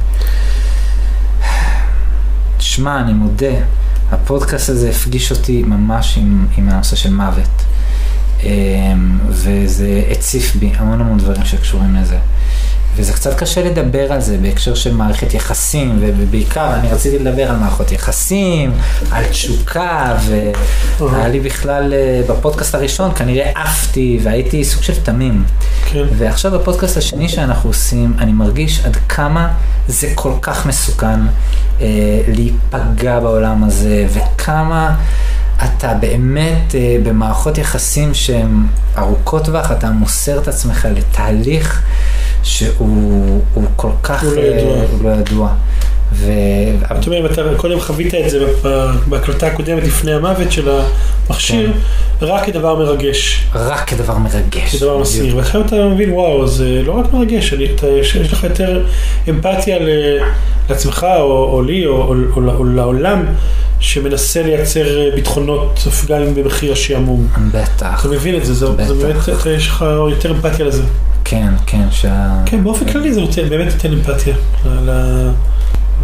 תשמע, אני מודה, הפודקאסט הזה הפגיש אותי ממש עם, עם הנושא של מוות. אמ, וזה הציף בי המון המון דברים שקשורים לזה. וזה קצת קשה לדבר על זה בהקשר של מערכת יחסים, ובעיקר אני רציתי לדבר על מערכות יחסים, על תשוקה, והיה לי בכלל אה, בפודקאסט הראשון כנראה עפתי והייתי סוג של תמים. כן. ועכשיו בפודקאסט השני שאנחנו עושים, אני מרגיש עד כמה זה כל כך מסוכן אה, להיפגע בעולם הזה, וכמה אתה באמת אה, במערכות יחסים שהן ארוכות טווח, אתה מוסר את עצמך לתהליך שהוא הוא כל כך הוא לא אה, ידוע. הוא לא ידוע. ו... זאת אומרת, אתה קודם חווית את זה בהקלטה הקודמת לפני המוות של המכשיר, רק כדבר מרגש, רק כדבר מרגש. כדבר מסעיר. ועכשיו אתה מבין, וואו, זה לא רק מרגש, אני- אתה- יש יש לך יותר אמפתיה ל- לעצמך, או או לי, או- או או- או לעולם, שמנסה לייצר ביטחונות, גם אם במחיר השעמום. בטח, אתה מבין את זה, זה. באמת, יש לך יותר אמפתיה לזה. כן, כן, שה... כן, באופן כללי זה נותן, באמת נותן אמפתיה ל- ל-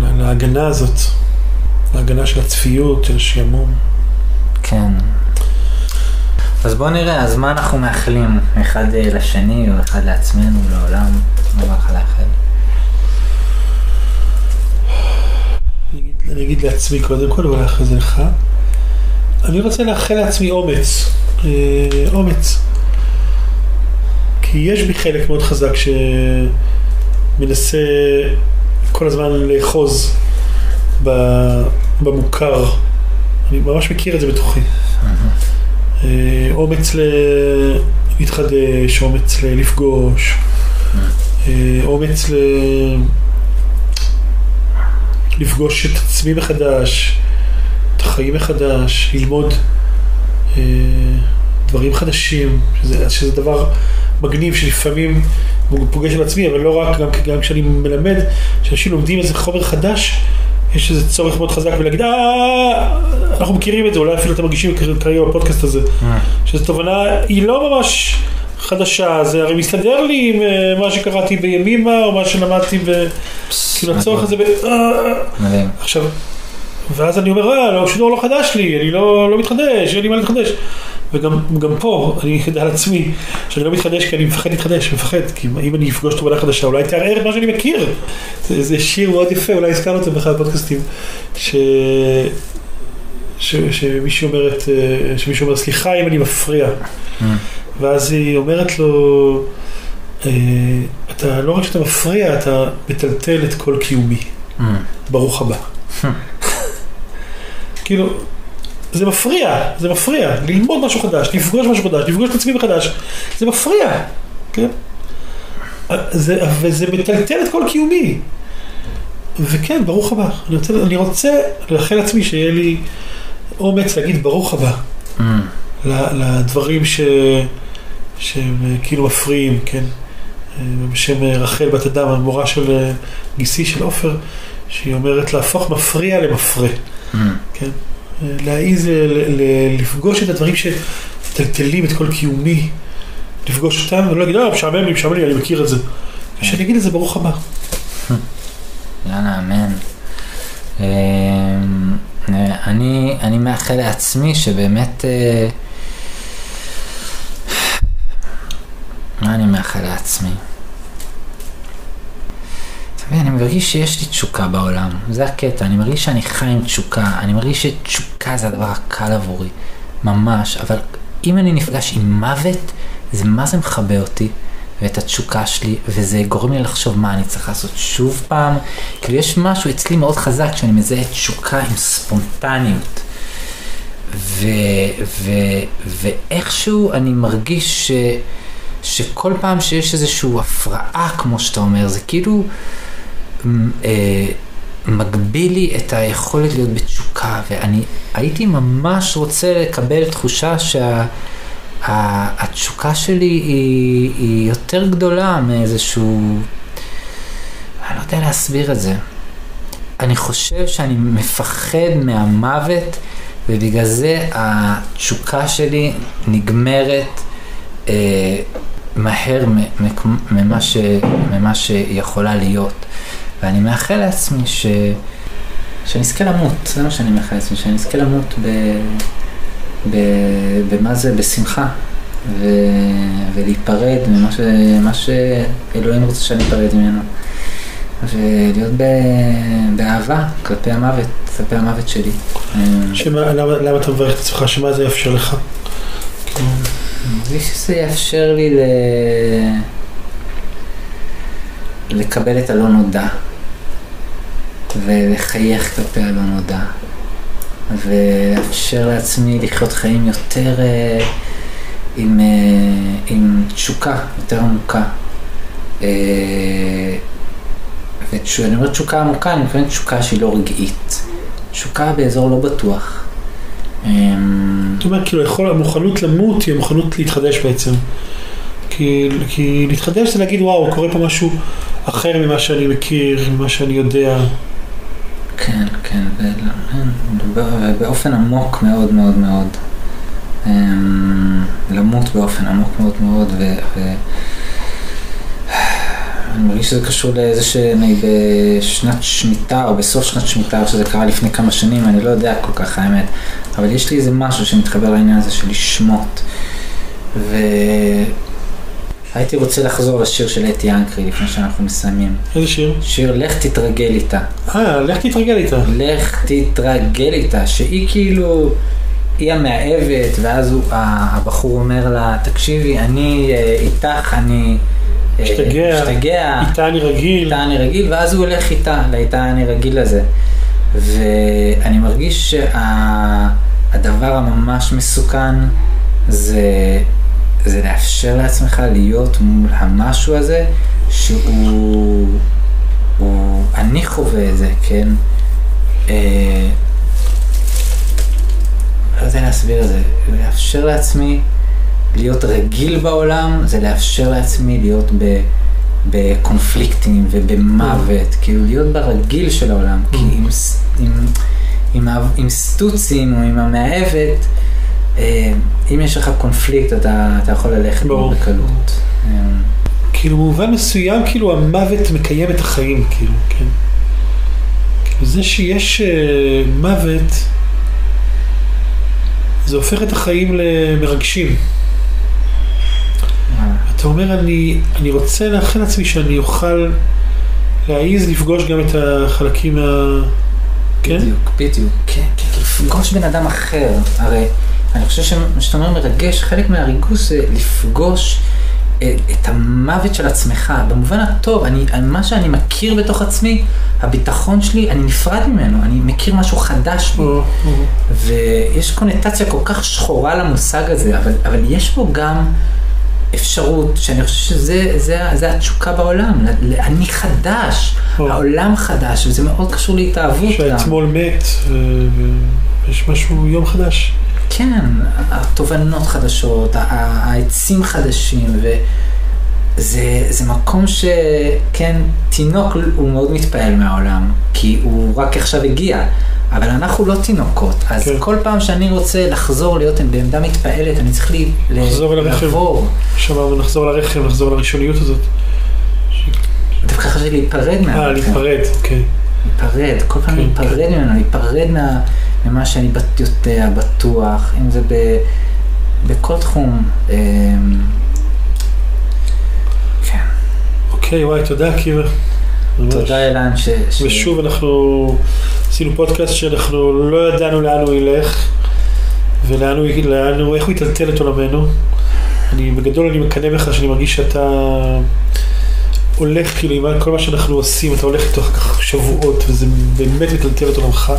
ל- להגנה הזאת, להגנה של הצפיות, של השעמום. כן. אז בוא נראה, אז מה אנחנו מאחלים אחד אה, לשני או אחד לעצמנו, לעולם? מה בא לך אני אגיד- לעצמי קודם כל, אבל אחרי זה לך. אני רוצה לאחל לעצמי אומץ. אה, אומץ. כי יש בי חלק מאוד חזק שמנסה כל הזמן לאחוז במוכר. אני ממש מכיר את זה בתוכי. אה, אומץ להתחדש, אומץ לפגוש, אה, אומץ ל... לפגוש את עצמי מחדש, את החיים מחדש, ללמוד אה, דברים חדשים, שזה, שזה דבר מגניב שלפעמים הוא פוגש על עצמי, אבל לא רק, גם, גם כשאני מלמד, כשאנשים לומדים איזה חומר חדש, יש איזה צורך מאוד חזק בלהגיד, אה, אנחנו מכירים את זה, אולי אפילו אתם מרגישים כרגע בפודקאסט הזה, שזו תובנה, היא לא ממש חדשה, זה הרי מסתדר לי עם אה, מה שקראתי בימימה, או מה שלמדתי, ב... כאילו הצורך הזה, ב... אה. עכשיו, ואז אני אומר, אה, לא, שום דבר לא חדש לי, אני לא, לא מתחדש, אין לי מה להתחדש. וגם גם פה, אני יודע על עצמי, שאני לא מתחדש כי אני מפחד להתחדש, מפחד, כי אם אני אפגוש תובנה חדשה, אולי תערער את מה שאני מכיר. זה, זה שיר מאוד יפה, אולי הזכרנו אותו באחד הפודקאסטים, ש... ש... שמישהי אומרת, אה, שמישהו אומר, סליחה אם אני מפריע. ואז היא אומרת לו, אה, אתה לא רק שאתה מפריע, אתה מטלטל את כל קיומי. Mm. ברוך הבא. כאילו, זה מפריע, זה מפריע. ללמוד משהו חדש, לפגוש משהו חדש, לפגוש את עצמי מחדש, זה מפריע, כן? זה, וזה מטלטל את כל קיומי. וכן, ברוך הבא. אני רוצה, אני רוצה לאחל לעצמי שיהיה לי אומץ להגיד ברוך הבא Mm. לדברים ש... שהם אה, כאילו מפריעים, כן? אה, בשם אה, רחל בת אדם, המורה של גיסי של עופר, שהיא אומרת להפוך מפריע למפרה, Mm. כן? להעיז לפגוש את הדברים שמטלטלים את כל קיומי, לפגוש אותם, ולא להגיד, אה, משעמם לי, משעמם לי, אני מכיר את זה. ושאני אגיד לזה ברוך הבא. יאללה, אמן. אמ, אני, אני מאחל לעצמי שבאמת... מה אני מאחל לעצמי? אתה מבין, אני מרגיש שיש לי תשוקה בעולם, זה הקטע, אני מרגיש שאני חי עם תשוקה, אני מרגיש שתשוקה זה הדבר הקל עבורי, ממש, אבל אם אני נפגש עם מוות, זה מה זה מכבה אותי, ואת התשוקה שלי, וזה גורם לי לחשוב מה אני צריך לעשות שוב פעם, כאילו יש משהו אצלי מאוד חזק שאני מזהה תשוקה עם ספונטניות. ואיכשהו אני מרגיש ש, שכל פעם שיש איזושהי הפרעה, כמו שאתה אומר, זה כאילו אה, מגביל לי את היכולת להיות בתשוקה, ואני הייתי ממש רוצה לקבל תחושה שהתשוקה שלי היא, היא יותר גדולה מאיזשהו... אני לא יודע להסביר את זה. אני חושב שאני מפחד מהמוות, ובגלל זה התשוקה שלי נגמרת אה, מהר ממה, ש, ממה שיכולה להיות. ואני מאחל לעצמי ש, שאני אזכה למות, זה מה שאני מאחל לעצמי, שאני אזכה למות ב, ב, במה זה, בשמחה, ו, ולהיפרד ממה ש, מה שאלוהים רוצה שאני אפרד ממנו. ולהיות ב, באהבה כלפי המוות, כלפי המוות שלי. שמה, למה, למה אתה מברך את עצמך? שמה זה יאפשר לך? כאילו, בלי שזה יאפשר לי ל... לקבל את הלא נודע, ולחייך כלפי הלא נודע, ולאפשר לעצמי לחיות חיים יותר אה, עם, אה, עם תשוקה יותר עמוקה. אה, וכשאני אומר תשוקה עמוקה, אני מתכוון תשוקה שהיא לא רגעית. תשוקה באזור לא בטוח. אמ, זאת אומרת, כאילו, יכול, המוכנות למות היא המוכנות להתחדש בעצם. כי, כי להתחדש זה להגיד, וואו, קורה פה משהו אחר ממה שאני מכיר, ממה שאני יודע. כן, כן, ובאופן עמוק מאוד מאוד מאוד. אמ, למות באופן עמוק מאוד מאוד, ו... ו- אני מרגיש שזה קשור לאיזה שאני בשנת שמיטה או בסוף שנת שמיטה, או שזה קרה לפני כמה שנים, אני לא יודע כל כך האמת, אבל יש לי איזה משהו שמתחבר לעניין הזה של לשמוט. והייתי רוצה לחזור לשיר של אתי אנקרי לפני שאנחנו מסיימים. איזה שיר? שיר לך תתרגל איתה. אה, לך תתרגל איתה. לך תתרגל איתה, שהיא כאילו, היא המאהבת, ואז הוא, הבחור אומר לה, תקשיבי, אני אה, איתך, אני משתגע. משתגע, איתה אני רגיל. איתה אני רגיל, ואז הוא הולך איתה, לאיתה אני רגיל לזה. ואני מרגיש שהדבר הממש מסוכן זה, זה לאפשר לעצמך להיות מול המשהו הזה, שהוא, הוא, אני חווה את זה, כן? אה, לא יודע להסביר את זה, לאפשר לעצמי להיות רגיל בעולם, זה לאפשר לעצמי להיות ב, בקונפליקטים ובמוות, כאילו להיות ברגיל של העולם, כי עם, עם, עם, עם סטוצים או עם המאהבת, אה, אם יש לך קונפליקט אתה, אתה יכול ללכת. מאוד בקלות. אה, כאילו, במובן מסוים, כאילו, המוות מקיים את החיים, כאילו, כן. כאילו, זה שיש אה, מוות, זה הופך את החיים למרגשים. אתה אומר, אני, אני רוצה לאחל לעצמי שאני אוכל להעיז לפגוש גם את החלקים ה... כן? בדיוק, בדיוק, כן, כן, לפגוש בן אדם אחר, הרי אני חושב שמה שאתה אומר מרגש, חלק מהריגוש זה לפגוש אה, את המוות של עצמך, במובן הטוב, אני, מה שאני מכיר בתוך עצמי, הביטחון שלי, אני נפרד ממנו, אני מכיר משהו חדש בי, או. ויש קונוטציה כל כך שחורה למושג הזה, אבל, אבל יש בו גם אפשרות, שאני חושב שזה זה, זה התשוקה בעולם, אני חדש, או. העולם חדש, וזה מאוד קשור להתאהבות גם. שהאתמול מת, ויש משהו, יום חדש. כן, התובנות חדשות, העצים חדשים, וזה זה מקום שכן, תינוק הוא מאוד מתפעל מהעולם, כי הוא רק עכשיו הגיע, אבל אנחנו לא תינוקות, אז כן. כל פעם שאני רוצה לחזור להיות בעמדה מתפעלת, אני צריך לי, ל- לחזור אל הרכב. לעבור. שאמרנו, נחזור לרחם, נחזור לראשוניות הזאת. דווקא חשבתי להיפרד אה, מהרכב. להיפרד, אוקיי. להיפרד, כל פעם כן, להיפרד ממנו, להיפרד מה, ממה שאני יודע, בטוח, אם זה ב, בכל תחום. אמ, כן. אוקיי, וואי, תודה, עקיבא. תודה אלן ש... ושוב אנחנו עשינו פודקאסט שאנחנו לא ידענו לאן הוא ילך ולאן הוא, לאן הוא, איך הוא יטלטל את עולמנו. אני בגדול אני מקנא בך שאני מרגיש שאתה הולך כאילו עם כל מה שאנחנו עושים אתה הולך איתו אחר כך שבועות וזה באמת מטלטל את עולמך.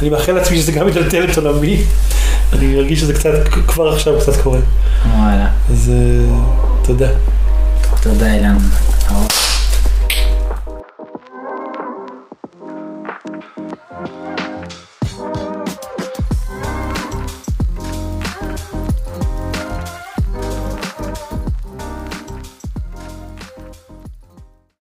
אני מאחל לעצמי שזה גם יטלטל את עולמי. אני מרגיש שזה קצת כבר עכשיו קצת קורה. וואלה, אז אה, תודה. תודה אילן.